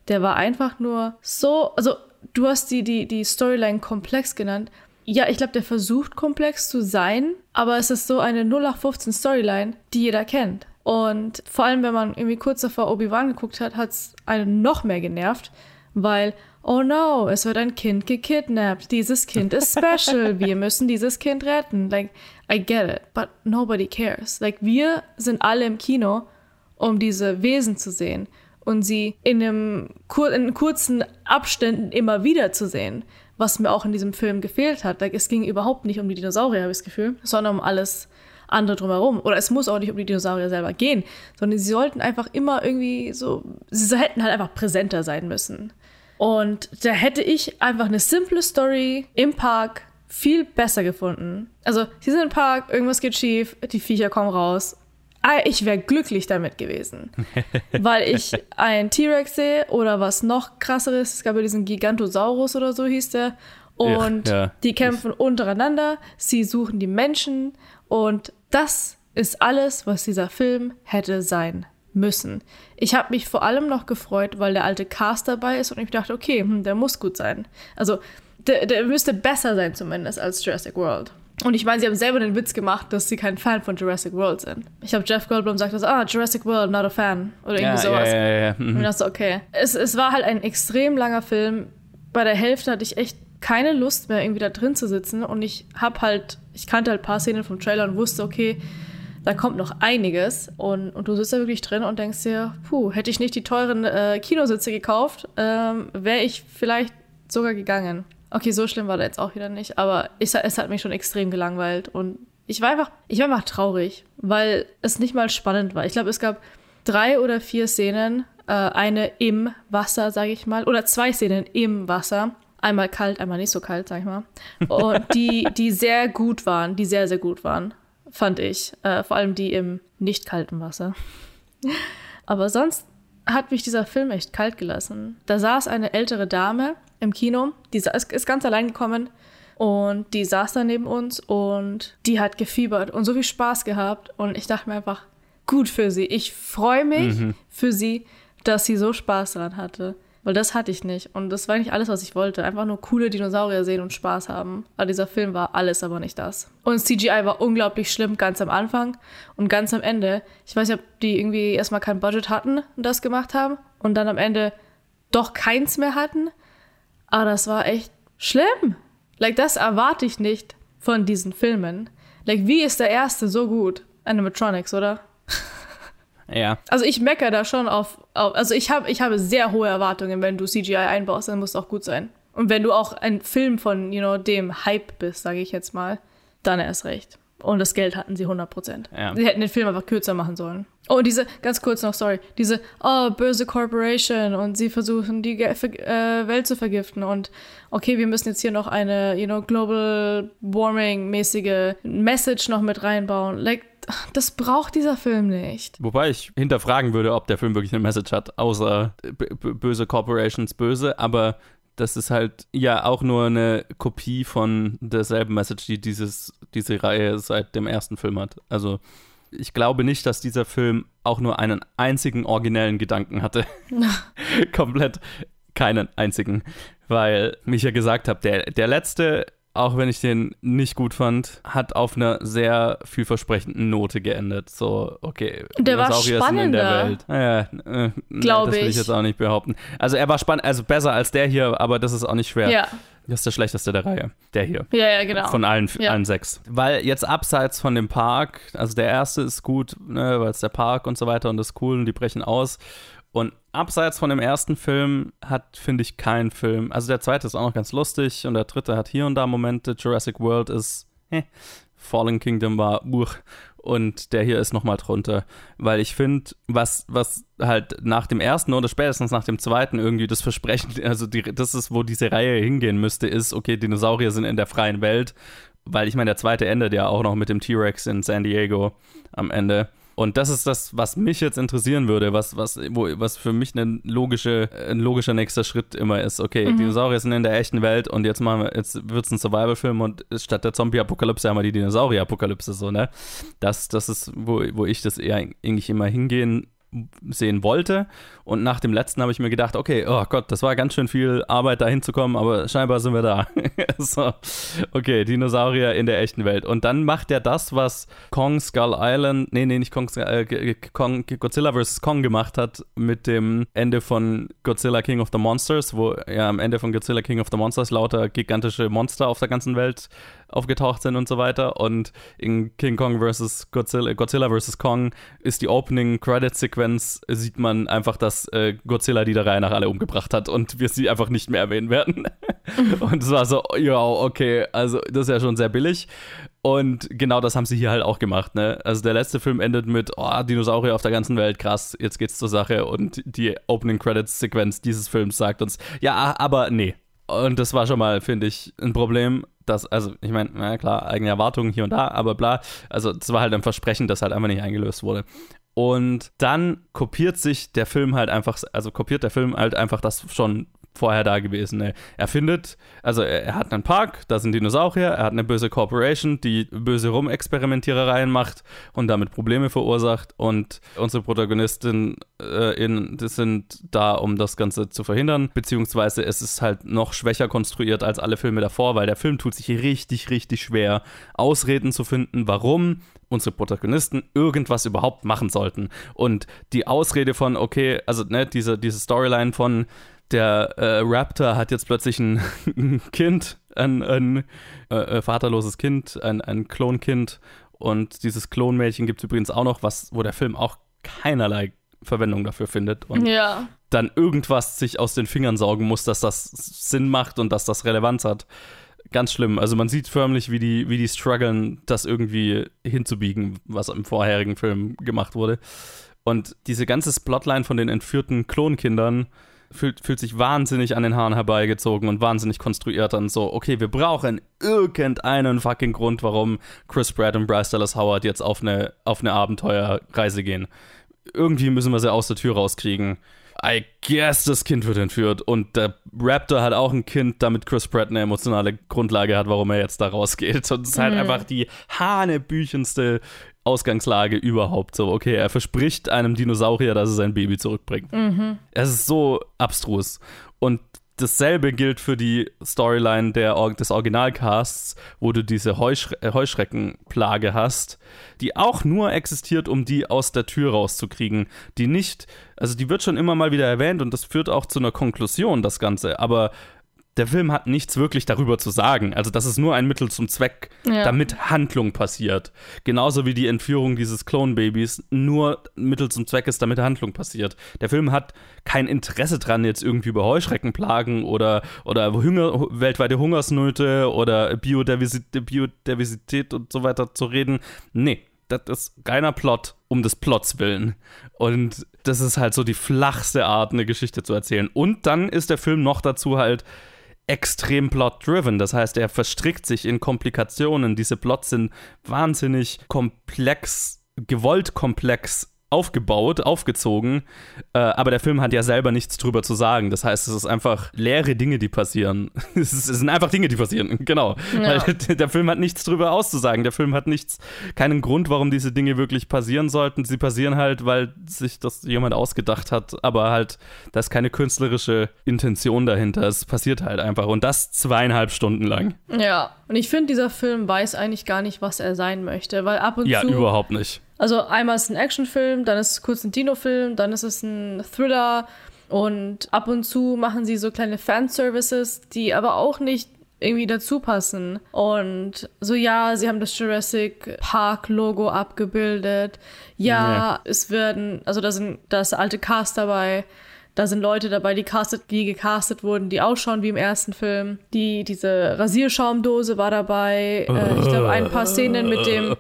Der war einfach nur so, also du hast die, die, die Storyline komplex genannt. Ja, ich glaube, der versucht komplex zu sein, aber es ist so eine 0815 Storyline, die jeder kennt. Und vor allem, wenn man irgendwie kurz davor Obi-Wan geguckt hat, hat es einen noch mehr genervt, weil, oh no, es wird ein Kind gekidnappt. Dieses Kind ist special. Wir müssen dieses Kind retten. Like, I get it, but nobody cares. Like, wir sind alle im Kino, um diese Wesen zu sehen und sie in, einem, in kurzen Abständen immer wieder zu sehen. Was mir auch in diesem Film gefehlt hat. Like, es ging überhaupt nicht um die Dinosaurier, habe ich das Gefühl, sondern um alles andere drumherum. Oder es muss auch nicht um die Dinosaurier selber gehen, sondern sie sollten einfach immer irgendwie so, sie hätten halt einfach präsenter sein müssen. Und da hätte ich einfach eine simple Story im Park viel besser gefunden. Also, sie sind im Park, irgendwas geht schief, die Viecher kommen raus. Ah, ich wäre glücklich damit gewesen. weil ich einen T-Rex sehe oder was noch krasseres, es gab ja diesen Gigantosaurus oder so hieß der. Und ja, ja. die kämpfen untereinander, sie suchen die Menschen und das ist alles, was dieser Film hätte sein müssen. Ich habe mich vor allem noch gefreut, weil der alte Cast dabei ist und ich dachte, okay, hm, der muss gut sein. Also der, der müsste besser sein zumindest als Jurassic World. Und ich meine, sie haben selber den Witz gemacht, dass sie kein Fan von Jurassic World sind. Ich habe Jeff Goldblum gesagt, ah, Jurassic World, not a fan. Oder irgendwie ja, sowas. Ja, ja, ja. Mhm. Und ich dachte, okay. Es, es war halt ein extrem langer Film. Bei der Hälfte hatte ich echt keine Lust mehr, irgendwie da drin zu sitzen. Und ich habe halt, ich kannte halt ein paar Szenen vom Trailer und wusste, okay, da kommt noch einiges. Und, und du sitzt da wirklich drin und denkst dir, puh, hätte ich nicht die teuren äh, Kinositze gekauft, ähm, wäre ich vielleicht sogar gegangen. Okay, so schlimm war der jetzt auch wieder nicht, aber ich, es hat mich schon extrem gelangweilt und Ich war einfach, ich war einfach traurig, weil es nicht mal spannend war. Ich glaube, es gab drei oder vier Szenen, äh, eine im Wasser, sage ich mal, oder zwei Szenen im Wasser. Einmal kalt, einmal nicht so kalt, sag ich mal. Und die, die sehr gut waren, die sehr, sehr gut waren, fand ich. Äh, vor allem die im nicht kalten Wasser. Aber sonst hat mich dieser Film echt kalt gelassen. Da saß eine ältere Dame im Kino, die ist, ganz allein gekommen und die saß da neben uns und die hat gefiebert und so viel Spaß gehabt und ich dachte mir einfach, gut für sie. Ich freue mich mhm. für sie, dass sie so Spaß daran hatte. Weil das hatte ich nicht. Und das war nicht alles, was ich wollte. Einfach nur coole Dinosaurier sehen und Spaß haben. Aber dieser Film war alles, aber nicht das. Und CGI war unglaublich schlimm, ganz am Anfang und ganz am Ende. Ich weiß nicht, ob die irgendwie erstmal kein Budget hatten und das gemacht haben. Und dann am Ende doch keins mehr hatten. Aber das war echt schlimm. Like, das erwarte ich nicht von diesen Filmen. Like, wie ist der erste so gut? Animatronics, oder? Ja. Also ich meckere da schon auf, auf also ich habe ich habe sehr hohe Erwartungen, wenn du CGI einbaust, dann muss es auch gut sein. Und wenn du auch ein Film von, you know, dem Hype bist, sage ich jetzt mal, dann erst recht. Und das Geld hatten sie 100 Prozent. Ja. Sie hätten den Film einfach kürzer machen sollen. Oh, und diese, ganz kurz noch, sorry, diese, oh, böse Corporation und sie versuchen, die äh, Welt zu vergiften und okay, wir müssen jetzt hier noch eine, you know, Global Warming-mäßige Message noch mit reinbauen. Like, das braucht dieser Film nicht. Wobei ich hinterfragen würde, ob der Film wirklich eine Message hat, außer böse Corporations böse, aber das ist halt ja auch nur eine Kopie von derselben Message, die dieses, diese Reihe seit dem ersten Film hat. Also ich glaube nicht, dass dieser Film auch nur einen einzigen originellen Gedanken hatte. Komplett keinen einzigen. Weil, wie ich ja gesagt habe, der, der letzte auch wenn ich den nicht gut fand, hat auf einer sehr vielversprechenden Note geendet. So, okay, der war spannender. in der Welt. Ja, äh, Glaube das will ich jetzt auch nicht behaupten. Also er war spannend, also besser als der hier, aber das ist auch nicht schwer. Ja. Das ist der schlechteste der Reihe. Der hier. Ja, ja, genau. Von allen, ja. allen sechs. Weil jetzt abseits von dem Park, also der erste ist gut, ne, weil es der Park und so weiter und das ist cool und die brechen aus. Und abseits von dem ersten Film hat, finde ich, kein Film. Also der zweite ist auch noch ganz lustig und der dritte hat hier und da Momente. Jurassic World ist, eh, Fallen Kingdom war, uch, und der hier ist nochmal drunter. Weil ich finde, was, was halt nach dem ersten oder spätestens nach dem zweiten irgendwie das Versprechen, also die, das ist, wo diese Reihe hingehen müsste, ist, okay, Dinosaurier sind in der freien Welt. Weil ich meine, der zweite endet ja auch noch mit dem T-Rex in San Diego am Ende. Und das ist das, was mich jetzt interessieren würde, was, was, wo, was für mich ein, logische, ein logischer nächster Schritt immer ist. Okay, mhm. Dinosaurier sind in der echten Welt und jetzt machen wir, jetzt wird es ein Survival-Film und statt der Zombie-Apokalypse haben wir die Dinosaurier-Apokalypse so, ne? Das, das ist, wo, wo ich das eher eigentlich immer hingehen sehen wollte. Und nach dem letzten habe ich mir gedacht, okay, oh Gott, das war ganz schön viel Arbeit, da hinzukommen, aber scheinbar sind wir da. so, okay, Dinosaurier in der echten Welt. Und dann macht er das, was Kong Skull Island, nee, nee, nicht Kong, äh, Kong Godzilla vs. Kong gemacht hat mit dem Ende von Godzilla King of the Monsters, wo ja am Ende von Godzilla King of the Monsters lauter gigantische Monster auf der ganzen Welt aufgetaucht sind und so weiter. Und in King Kong vs. Godzilla, Godzilla vs. Kong ist die Opening Credit Sequenz, sieht man einfach, dass äh, Godzilla die der Reihe nach alle umgebracht hat und wir sie einfach nicht mehr erwähnen werden. und es war so, ja, okay, also das ist ja schon sehr billig. Und genau das haben sie hier halt auch gemacht, ne? Also der letzte Film endet mit, oh, Dinosaurier auf der ganzen Welt, krass, jetzt geht's zur Sache. Und die Opening Credits Sequenz dieses Films sagt uns, ja, aber nee. Und das war schon mal, finde ich, ein Problem das, also ich meine, na klar, eigene Erwartungen hier und da, aber bla. Also das war halt ein Versprechen, das halt einfach nicht eingelöst wurde. Und dann kopiert sich der Film halt einfach, also kopiert der Film halt einfach das schon vorher da gewesen. Ne? Er findet, also er, er, hat einen Park, da sind Dinosaurier, er hat eine böse Corporation, die böse Rumexperimentierereien macht und damit Probleme verursacht und unsere Protagonisten äh, in, sind da, um das Ganze zu verhindern, beziehungsweise es ist halt noch schwächer konstruiert als alle Filme davor, weil der Film tut sich richtig, richtig schwer, Ausreden zu finden, warum unsere Protagonisten irgendwas überhaupt machen sollten. Und die Ausrede von, okay, also ne, diese, diese Storyline von der äh, Raptor hat jetzt plötzlich ein, ein Kind, ein, ein äh, äh, vaterloses Kind, ein, ein Klonkind. Und dieses Klonmädchen gibt es übrigens auch noch, was, wo der Film auch keinerlei Verwendung dafür findet. Und ja. dann irgendwas sich aus den Fingern saugen muss, dass das Sinn macht und dass das Relevanz hat. ganz schlimm. Also man sieht förmlich, wie die, wie die strugglen, das irgendwie hinzubiegen, was im vorherigen Film gemacht wurde. Und diese ganze Plotline von den entführten Klonkindern fühlt, fühlt sich wahnsinnig an den Haaren herbeigezogen und wahnsinnig konstruiert an so, okay, wir brauchen irgendeinen fucking Grund, warum Chris Pratt und Bryce Dallas Howard jetzt auf eine, auf eine Abenteuerreise gehen. Irgendwie müssen wir sie aus der Tür rauskriegen. I guess das Kind wird entführt und der Raptor hat auch ein Kind, damit Chris Pratt eine emotionale Grundlage hat, warum er jetzt da rausgeht. Und es ist halt Mhm. einfach die hanebüchendste Ausgangslage überhaupt. So, okay, er verspricht einem Dinosaurier, dass er sein Baby zurückbringt. Mhm. Es ist so abstrus. Und dasselbe gilt für die Storyline der, des Originalcasts, wo du diese Heuschre äh, Heuschreckenplage hast, die auch nur existiert, um die aus der Tür rauszukriegen. Die nicht, also die wird schon immer mal wieder erwähnt und das führt auch zu einer Konklusion, das Ganze. Aber der Film hat nichts wirklich darüber zu sagen. Also das ist nur ein Mittel zum Zweck, Ja. damit Handlung passiert. Genauso wie die Entführung dieses Clone-Babys nur Mittel zum Zweck ist, damit Handlung passiert. Der Film hat kein Interesse dran, jetzt irgendwie über Heuschreckenplagen oder, oder Hunger, weltweite Hungersnöte oder Biodiversität, Biodiversität und so weiter zu reden. Nee, das ist reiner Plot um des Plots willen. Und das ist halt so die flachste Art, eine Geschichte zu erzählen. Und dann ist der Film noch dazu halt extrem plot-driven. Das heißt, er verstrickt sich in Komplikationen. Diese Plots sind wahnsinnig komplex, gewollt komplex aufgebaut, aufgezogen. Äh, aber der Film hat ja selber nichts drüber zu sagen. Das heißt, es ist einfach leere Dinge, die passieren. es, sind einfach Dinge, die passieren. Genau. Ja. Weil der Film hat nichts drüber auszusagen. Der Film hat nichts, keinen Grund, warum diese Dinge wirklich passieren sollten. Sie passieren halt, weil sich das jemand ausgedacht hat. Aber halt, da ist keine künstlerische Intention dahinter. Es passiert halt einfach. Und das zweieinhalb Stunden lang. Ja, und ich finde, dieser Film weiß eigentlich gar nicht, was er sein möchte, weil ab und Ja, zu. überhaupt nicht. Also einmal ist es ein Actionfilm, dann ist es kurz ein Dino-Film, dann ist es ein Thriller und ab und zu machen sie so kleine Fanservices, die aber auch nicht irgendwie dazu passen. Und so, ja, sie haben das Jurassic Park-Logo abgebildet. Ja, Ja. es werden, also da sind das alte Cast dabei. Da sind Leute dabei, die, castet, die gecastet wurden, die ausschauen wie im ersten Film. Die, diese Rasierschaumdose war dabei. Äh, ich glaube, ein paar Szenen mit dem,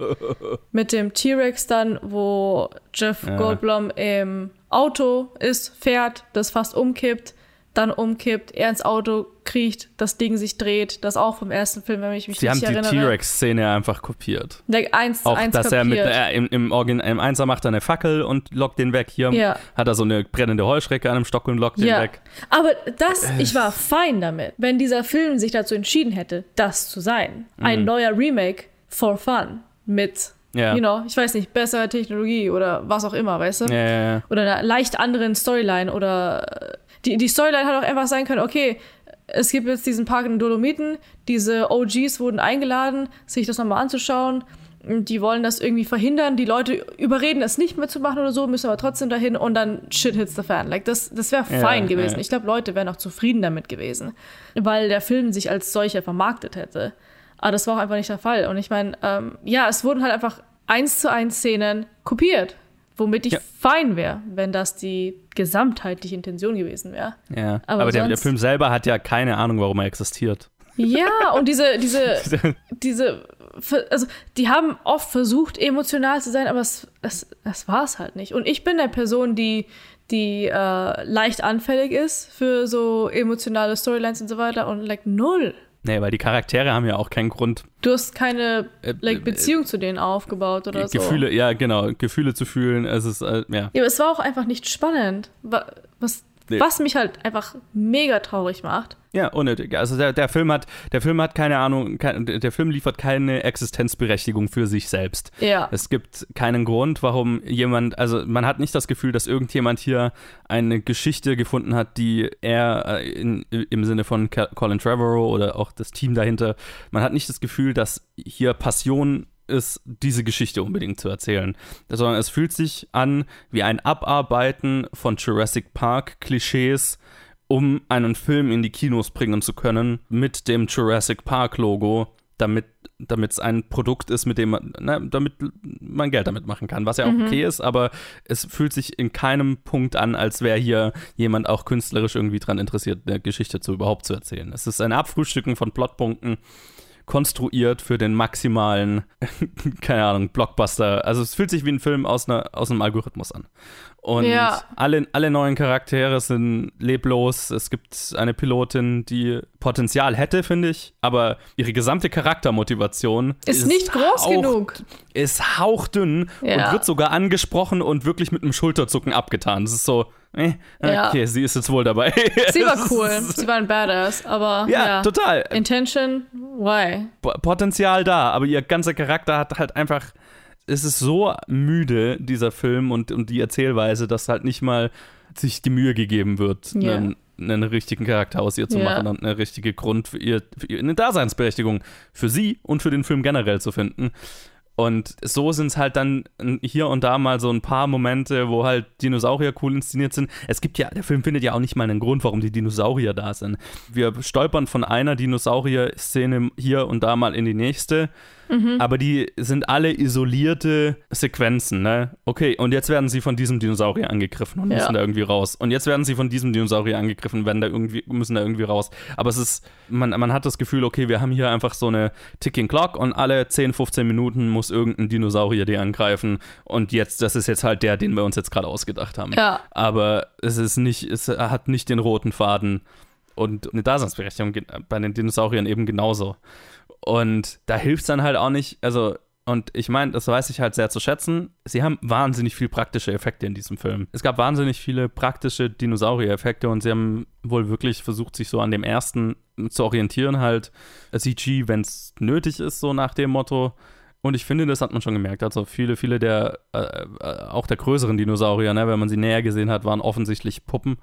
mit dem T-Rex dann, wo Jeff Ja. Goldblum im Auto ist, fährt, das fast umkippt, dann umkippt, er ins Auto kriecht, das Ding sich dreht. Das auch vom ersten Film, wenn ich mich Sie haben richtig die erinnere. T-Rex-Szene einfach kopiert. Der eins Auch, eins dass er mit, äh, im, im, Origin, im Einser macht er eine Fackel und lockt den weg. Hier Ja. hat er so eine brennende Heuschrecke an einem Stock und lockt den Ja, weg. aber das, ich war fein damit, wenn dieser Film sich dazu entschieden hätte, das zu sein. Ein Mhm. neuer Remake for fun mit, Ja. you know, ich weiß nicht, besserer Technologie oder was auch immer, weißt du? Ja, ja, ja. Oder einer leicht anderen Storyline oder äh, die, die Storyline hat auch einfach sein können, okay, es gibt jetzt diesen Park in den Dolomiten, diese OGs wurden eingeladen, sich das nochmal anzuschauen. Die wollen das irgendwie verhindern. Die Leute überreden, es nicht mehr zu machen oder so, müssen aber trotzdem dahin und dann shit hits the fan. Like, das, das wäre Ja, fein gewesen. ja. Ich glaube, Leute wären auch zufrieden damit gewesen, weil der Film sich als solcher vermarktet hätte. Aber das war auch einfach nicht der Fall. Und ich meine, ähm, ja, es wurden halt einfach eins zu eins Szenen kopiert, womit ich Ja. fein wäre, wenn das die gesamtheitliche Intention gewesen wäre. Ja. Aber Aber, der, der Film selber hat ja keine Ahnung, warum er existiert. Ja, und diese, diese, diese, also die haben oft versucht, emotional zu sein, aber es, es, es war es halt nicht. Und ich bin eine Person, die, die äh, leicht anfällig ist für so emotionale Storylines und so weiter und like null. Nee, weil die Charaktere haben ja auch keinen Grund, Du hast keine Äh, like, Beziehung zu denen aufgebaut oder so. Gefühle, ja, genau, Gefühle zu fühlen. Es ist, äh, ja. Ja, aber es war auch einfach nicht spannend. Wa- Was, Nee. was mich halt einfach mega traurig macht. Ja, unnötig. Also der, der Film hat, der Film hat keine Ahnung, kein, der Film liefert keine Existenzberechtigung für sich selbst. Ja. Es gibt keinen Grund, warum jemand, also man hat nicht das Gefühl, dass irgendjemand hier eine Geschichte gefunden hat, die er äh, in, im Sinne von Colin Trevorrow oder auch das Team dahinter, man hat nicht das Gefühl, dass hier Passion ist, diese Geschichte unbedingt zu erzählen, sondern es fühlt sich an wie ein Abarbeiten von Jurassic Park Klischees, um einen Film in die Kinos bringen zu können mit dem Jurassic Park Logo, damit damit es ein Produkt ist, mit dem man, na, damit man Geld damit machen kann, was ja auch Mhm. okay ist, aber es fühlt sich in keinem Punkt an, als wäre hier jemand auch künstlerisch irgendwie dran interessiert, eine Geschichte zu überhaupt zu erzählen. Es ist ein Abfrühstücken von Plotpunkten konstruiert für den maximalen, keine Ahnung, Blockbuster. Also es fühlt sich wie ein Film aus, einer, aus einem Algorithmus an. Und Ja. alle, alle neuen Charaktere sind leblos. Es gibt eine Pilotin, die Potenzial hätte, finde ich, aber ihre gesamte Charaktermotivation Ist nicht groß hauch- genug. Ist hauchdünn Ja. und wird sogar angesprochen und wirklich mit einem Schulterzucken abgetan. Das ist so, eh, Ja. okay, sie ist jetzt wohl dabei. Sie war cool. Sie war ein Badass, aber. Ja, total. Intention, why? Potenzial da, aber ihr ganzer Charakter hat halt einfach. Es ist so müde, dieser Film und, und die Erzählweise, dass halt nicht mal sich die Mühe gegeben wird, Ja. einen, einen richtigen Charakter aus ihr zu Ja. machen und eine richtige Grund für ihr, für ihr, eine Daseinsberechtigung für sie und für den Film generell zu finden. Und so sind es halt dann hier und da mal so ein paar Momente, wo halt Dinosaurier cool inszeniert sind. Es gibt ja, der Film findet ja auch nicht mal einen Grund, warum die Dinosaurier da sind. Wir stolpern von einer Dinosaurier-Szene hier und da mal in die nächste. Mhm. Aber die sind alle isolierte Sequenzen, ne? Okay, und jetzt werden sie von diesem Dinosaurier angegriffen und Ja. müssen da irgendwie raus. Und jetzt werden sie von diesem Dinosaurier angegriffen, werden da irgendwie, müssen da irgendwie raus. Aber es ist, man, man hat das Gefühl, okay, wir haben hier einfach so eine Ticking Clock und alle 10, 15 Minuten muss irgendein Dinosaurier die angreifen. Und jetzt, das ist jetzt halt der, den wir uns jetzt gerade ausgedacht haben. Ja. Aber es ist nicht, es hat nicht den roten Faden. Und eine Daseinsberechtigung bei den Dinosauriern eben genauso. Und da hilft es dann halt auch nicht, also, und ich meine, das weiß ich halt sehr zu schätzen. Sie haben wahnsinnig viel praktische Effekte in diesem Film. Es gab wahnsinnig viele praktische Dinosaurier-Effekte und sie haben wohl wirklich versucht, sich so an dem ersten zu orientieren, halt CG, wenn es nötig ist, so nach dem Motto. Und ich finde, das hat man schon gemerkt. Also viele, viele der, äh, äh, auch der größeren Dinosaurier, ne, wenn man sie näher gesehen hat, waren offensichtlich Puppen.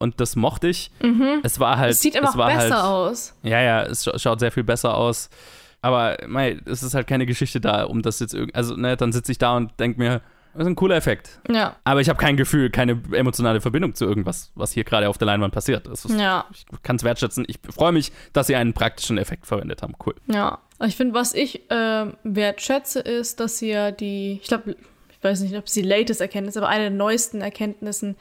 Und das mochte ich. Mhm. Es war halt. Es sieht immer es besser halt, aus. Ja, ja, es scha schaut sehr viel besser aus. Aber mei, es ist halt keine Geschichte da, um das jetzt irgendwie. Also, ne, dann sitze ich da und denke mir, das ist ein cooler Effekt. Ja. Aber ich habe kein Gefühl, keine emotionale Verbindung zu irgendwas, was hier gerade auf der Leinwand passiert. Ist, Ja. Ich kann es wertschätzen. Ich freue mich, dass sie einen praktischen Effekt verwendet haben. Cool. Ja, ich finde, was ich ähm, wertschätze, ist, dass sie ja die, ich glaube, ich weiß nicht, ob es die latest Erkenntnis, aber eine der neuesten Erkenntnissen,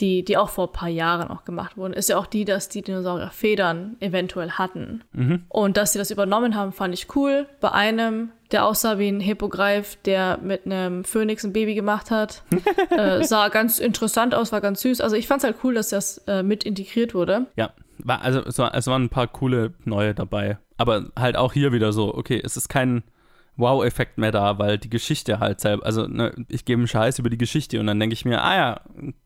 die, die auch vor ein paar Jahren auch gemacht wurden, ist ja auch die, dass die Dinosaurier Federn eventuell hatten. Mhm. Und dass sie das übernommen haben, fand ich cool. Bei einem, der aussah wie ein Hippogreif, der mit einem Phönix ein Baby gemacht hat, äh, sah ganz interessant aus, war ganz süß. Also ich fand es halt cool, dass das äh, mit integriert wurde. Ja, war, also es, war, es waren ein paar coole neue dabei. Aber halt auch hier wieder so, okay, es ist kein Wow-Effekt mehr da, weil die Geschichte halt selber, also ne, ich gebe einen Scheiß über die Geschichte und dann denke ich mir, ah ja,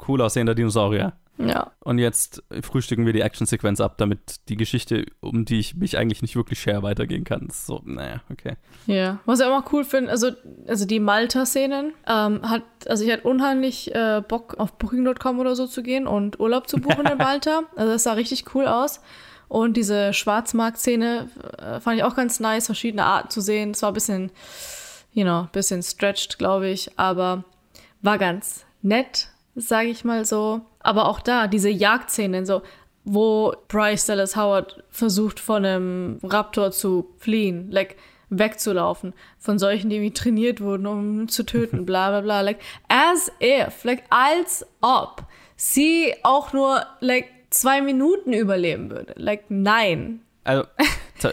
cool aussehender Dinosaurier. Ja. Und jetzt frühstücken wir die Actionsequenz ab, damit die Geschichte, um die ich mich eigentlich nicht wirklich share, weitergehen kann. So, naja, okay. Ja, was ich auch mal cool finde, also, also die Malta-Szenen, ähm, hat, also ich hatte unheimlich äh, Bock auf Booking.com oder so zu gehen und Urlaub zu buchen in Malta. Also das sah richtig cool aus. Und diese Schwarzmarkt-Szene äh, fand ich auch ganz nice, verschiedene Arten zu sehen. Es war ein bisschen, you know, ein bisschen stretched, glaube ich, aber war ganz nett, sage ich mal so. Aber auch da, diese Jagdszenen, so, wo Bryce Dallas Howard versucht, von einem Raptor zu fliehen, like, wegzulaufen, von solchen, die irgendwie trainiert wurden, um zu töten, bla bla bla, like, as if, like, als ob sie auch nur, like, zwei Minuten überleben würde. Like, nein. Also,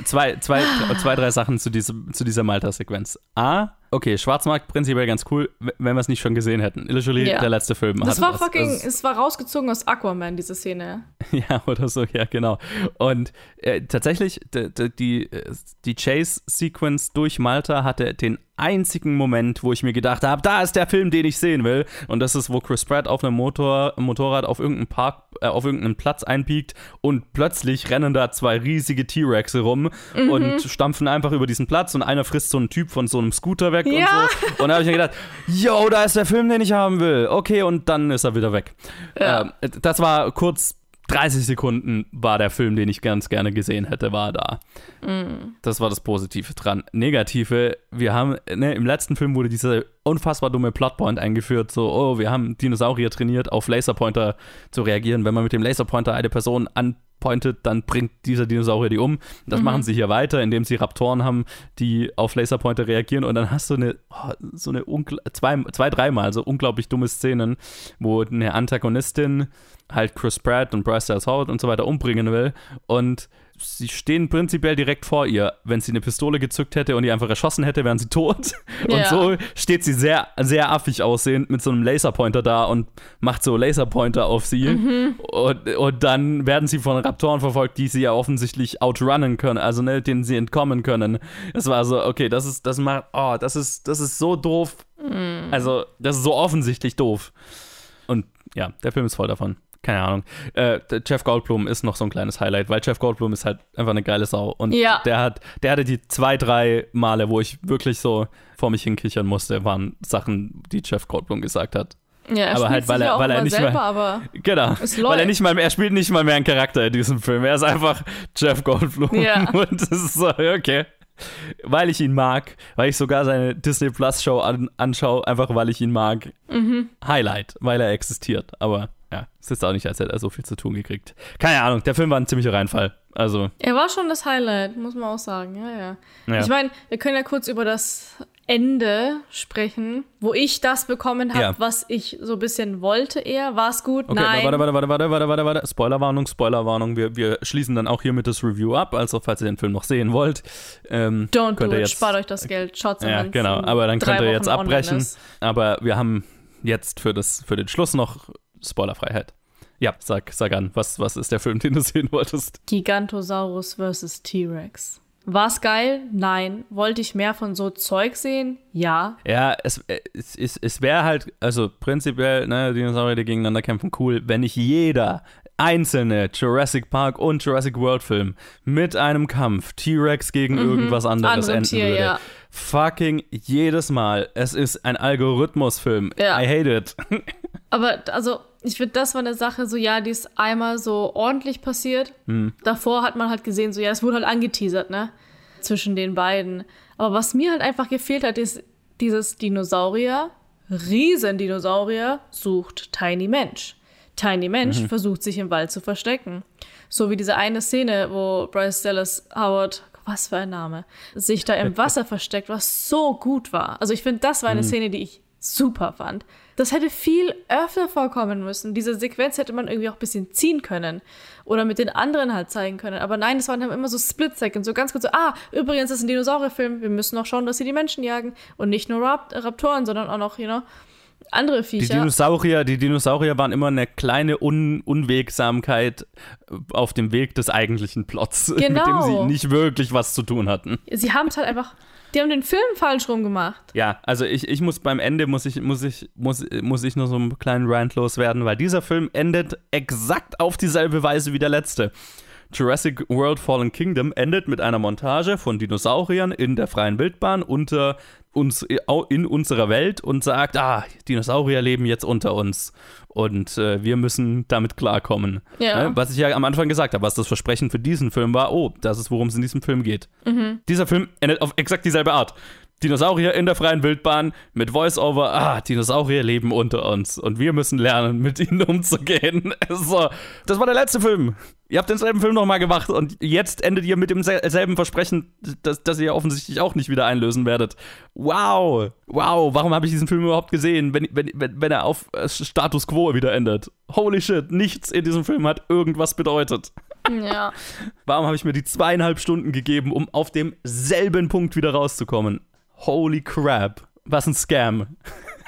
zwei, zwei, zwei, drei Sachen zu, diesem, zu dieser Malta-Sequenz. A, okay, Schwarzmarkt prinzipiell ganz cool, wenn wir es nicht schon gesehen hätten. Literally Ja. der letzte Film. Das war das. fucking, Das- es war rausgezogen aus Aquaman, diese Szene. Ja, oder so, ja, genau. Und äh, tatsächlich, d- d- die, äh, die Chase-Sequence durch Malta hatte den einzigen Moment, wo ich mir gedacht habe, da ist der Film, den ich sehen will. Und das ist, wo Chris Pratt auf einem Motor, Motorrad auf irgendeinem Park, äh, auf irgendeinen Platz einbiegt und plötzlich rennen da zwei riesige T-Rexe rum Mhm. und stampfen einfach über diesen Platz und einer frisst so einen Typ von so einem Scooter weg Ja. und so. Und da habe ich mir gedacht, yo, da ist der Film, den ich haben will. Okay, und dann ist er wieder weg. Ja. Ähm, das war kurz 30 Sekunden war der Film, den ich ganz gerne gesehen hätte, war da. Mm. Das war das Positive dran. Negative, wir haben, ne, im letzten Film wurde dieser unfassbar dumme Plotpoint eingeführt, so, oh, wir haben Dinosaurier trainiert, auf Laserpointer zu reagieren. Wenn man mit dem Laserpointer eine Person pointet, dann bringt dieser Dinosaurier die um. Das Mhm. machen sie hier weiter, indem sie Raptoren haben, die auf Laserpointer reagieren und dann hast du eine, oh, so eine zwei, zwei, dreimal so unglaublich dumme Szenen, wo eine Antagonistin halt Chris Pratt und Bryce Dallas Howard und so weiter umbringen will und sie stehen prinzipiell direkt vor ihr. Wenn sie eine Pistole gezückt hätte und die einfach erschossen hätte, wären sie tot. Und Ja. so steht sie sehr, sehr affig aussehend mit so einem Laserpointer da und macht so Laserpointer auf sie. Mhm. Und, und dann werden sie von Raptoren verfolgt, die sie ja offensichtlich outrunnen können, also ne, denen sie entkommen können. Das war so, okay, das ist, das macht, oh, das ist, das ist so doof. Mhm. Also, das ist so offensichtlich doof. Und ja, der Film ist voll davon. Keine Ahnung. Äh, Jeff Goldblum ist noch so ein kleines Highlight, weil Jeff Goldblum ist halt einfach eine geile Sau. Und Ja. der hat, der hatte die zwei, drei Male, wo ich wirklich so vor mich hinkichern musste, waren Sachen, die Jeff Goldblum gesagt hat. Ja, er aber halt, weil er, auch weil er nicht selber, mehr, aber genau, es weil er nicht mal, er spielt nicht mal mehr einen Charakter in diesem Film. Er ist einfach Jeff Goldblum Ja. und das ist so okay, weil ich ihn mag, weil ich sogar seine Disney Plus Show an, anschaue, einfach weil ich ihn mag. Mhm. Highlight, weil er existiert. Aber ja, es ist auch nicht, als hätte er so viel zu tun gekriegt. Keine Ahnung, der Film war ein ziemlicher Reinfall. Also er war schon das Highlight, muss man auch sagen. Ja, ja. Ja. Ich meine, wir können ja kurz über das Ende sprechen, wo ich das bekommen habe, Ja. was ich so ein bisschen wollte eher. War es gut? Okay, Nein. warte, warte, warte, warte, warte, warte, warte. Spoilerwarnung, Spoilerwarnung. Wir, wir schließen dann auch hiermit das Review ab, also falls ihr den Film noch sehen wollt. Ähm, Don't könnt do ihr it, jetzt, spart euch das Geld. Schaut's Ja, genau. Aber dann könnt ihr jetzt abbrechen. ist. Aber wir haben jetzt für, das, für den Schluss noch Spoilerfreiheit. Ja, sag, sag an, was, was ist der Film, den du sehen wolltest? Gigantosaurus vs. T-Rex. War's geil? Nein. Wollte ich mehr von so Zeug sehen? Ja. Ja, es, es, es, es wäre halt, also prinzipiell, ne, Dinosaurier, die gegeneinander kämpfen, cool, wenn nicht jeder einzelne Jurassic Park und Jurassic World Film mit einem Kampf T-Rex gegen Mhm. irgendwas anderes enden Tier, würde. ja. Fucking jedes Mal. Es ist ein Algorithmusfilm. Ja. I hate it. Aber also, ich finde, das war eine Sache, so ja, die ist einmal so ordentlich passiert. Hm. Davor hat man halt gesehen, so ja, es wurde halt angeteasert, ne? Zwischen den beiden. Aber was mir halt einfach gefehlt hat, ist dieses Dinosaurier, Riesendinosaurier, sucht Tiny Mensch. Tiny Mensch Mhm. versucht sich im Wald zu verstecken. So wie diese eine Szene, wo Bryce Dallas Howard, was für ein Name, sich da im Wasser versteckt, was so gut war. Also ich finde, das war eine Mhm. Szene, die ich super fand. Das hätte viel öfter vorkommen müssen. Diese Sequenz hätte man irgendwie auch ein bisschen ziehen können. Oder mit den anderen halt zeigen können. Aber nein, es waren dann immer so Split-Seconds. So ganz kurz so, ah, übrigens, das ist ein Dinosaurierfilm. Wir müssen noch schauen, dass sie die Menschen jagen. Und nicht nur Rap Raptoren, sondern auch noch, you know, andere Die Viecher. Dinosaurier, die Dinosaurier waren immer eine kleine Un Unwegsamkeit auf dem Weg des eigentlichen Plots, mit dem Genau. sie nicht wirklich was zu tun hatten. sie haben es halt einfach, die haben den Film falsch rum gemacht. Ja, also ich, ich muss beim Ende muss ich, muss ich, muss, muss ich nur so einen kleinen Rant loswerden, weil dieser Film endet exakt auf dieselbe Weise wie der letzte. Jurassic World Fallen Kingdom endet mit einer Montage von Dinosauriern in der freien Wildbahn unter uns in unserer Welt und sagt, ah, Dinosaurier leben jetzt unter uns und äh, wir müssen damit klarkommen. Ja. Ne? Was ich ja am Anfang gesagt habe, was das Versprechen für diesen Film war, oh, das ist, worum es in diesem Film geht. Mhm. Dieser Film endet auf exakt dieselbe Art. Dinosaurier in der freien Wildbahn mit Voice-Over. Ah, Dinosaurier leben unter uns und wir müssen lernen, mit ihnen umzugehen. So, das war der letzte Film. Ihr habt denselben Film nochmal gemacht und jetzt endet ihr mit demselben Versprechen, das, das ihr offensichtlich auch nicht wieder einlösen werdet. Wow, wow, warum habe ich diesen Film überhaupt gesehen, wenn, wenn, wenn, wenn er auf äh, Status Quo wieder endet? Holy shit, nichts in diesem Film hat irgendwas bedeutet. Ja. Warum habe ich mir die zweieinhalb Stunden gegeben, um auf demselben Punkt wieder rauszukommen? Holy crap. Was ein Scam.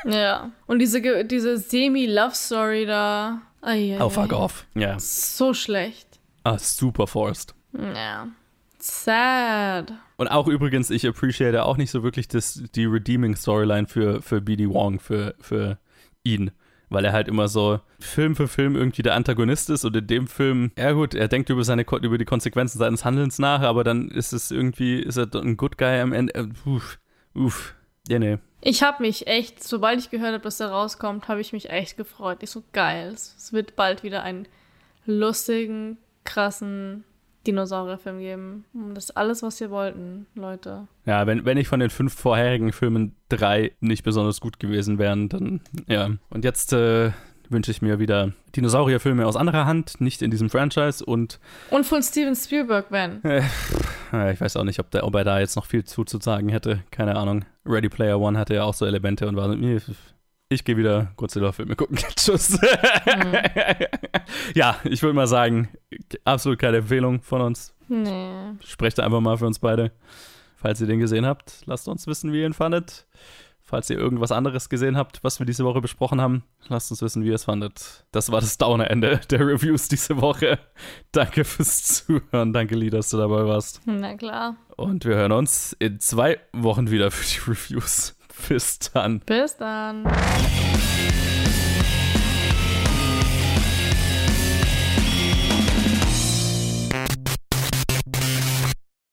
Ja. Und diese, diese Semi-Love-Story da. Ai, ai, Oh, fuck ai. off. Ja. So schlecht. Ah, super forced. Ja. Sad. Und auch übrigens, ich appreciate auch nicht so wirklich das, die Redeeming Storyline für, für BD Wong, für, für ihn. Weil er halt immer so Film für Film irgendwie der Antagonist ist und in dem Film, ja gut, er denkt über, seine, über die Konsequenzen seines Handelns nach, aber dann ist es irgendwie, ist er ein Good Guy am Ende. Äh, Uff, uff. Ja, nee. Ich habe mich echt, sobald ich gehört habe, dass er rauskommt, habe ich mich echt gefreut. Ich so geil. Es es wird bald wieder einen lustigen, krassen Dinosaurierfilm geben. Und das ist alles, was wir wollten, Leute. Ja, wenn, wenn ich von den fünf vorherigen Filmen drei nicht besonders gut gewesen wären, dann ja. Und jetzt äh, wünsche ich mir wieder Dinosaurierfilme aus anderer Hand, nicht in diesem Franchise und. Und von Steven Spielberg, wenn. Äh, ich weiß auch nicht, ob, der, ob er da jetzt noch viel zuzusagen hätte. Keine Ahnung. Ready Player One hatte ja auch so Elemente und war so, ich gehe wieder Godzilla-Filme gucken. Tschüss. Mhm. ja, ich würde mal sagen, absolut keine Empfehlung von uns. Nee. Sprecht einfach mal für uns beide. Falls ihr den gesehen habt, lasst uns wissen, wie ihr ihn fandet. Falls ihr irgendwas anderes gesehen habt, was wir diese Woche besprochen haben, lasst uns wissen, wie ihr es fandet. Das war das Downer-Ende der Reviews diese Woche. Danke fürs Zuhören. Danke, Lee, dass du dabei warst. Na klar. Und wir hören uns in zwei Wochen wieder für die Reviews. Bis dann. Bis dann.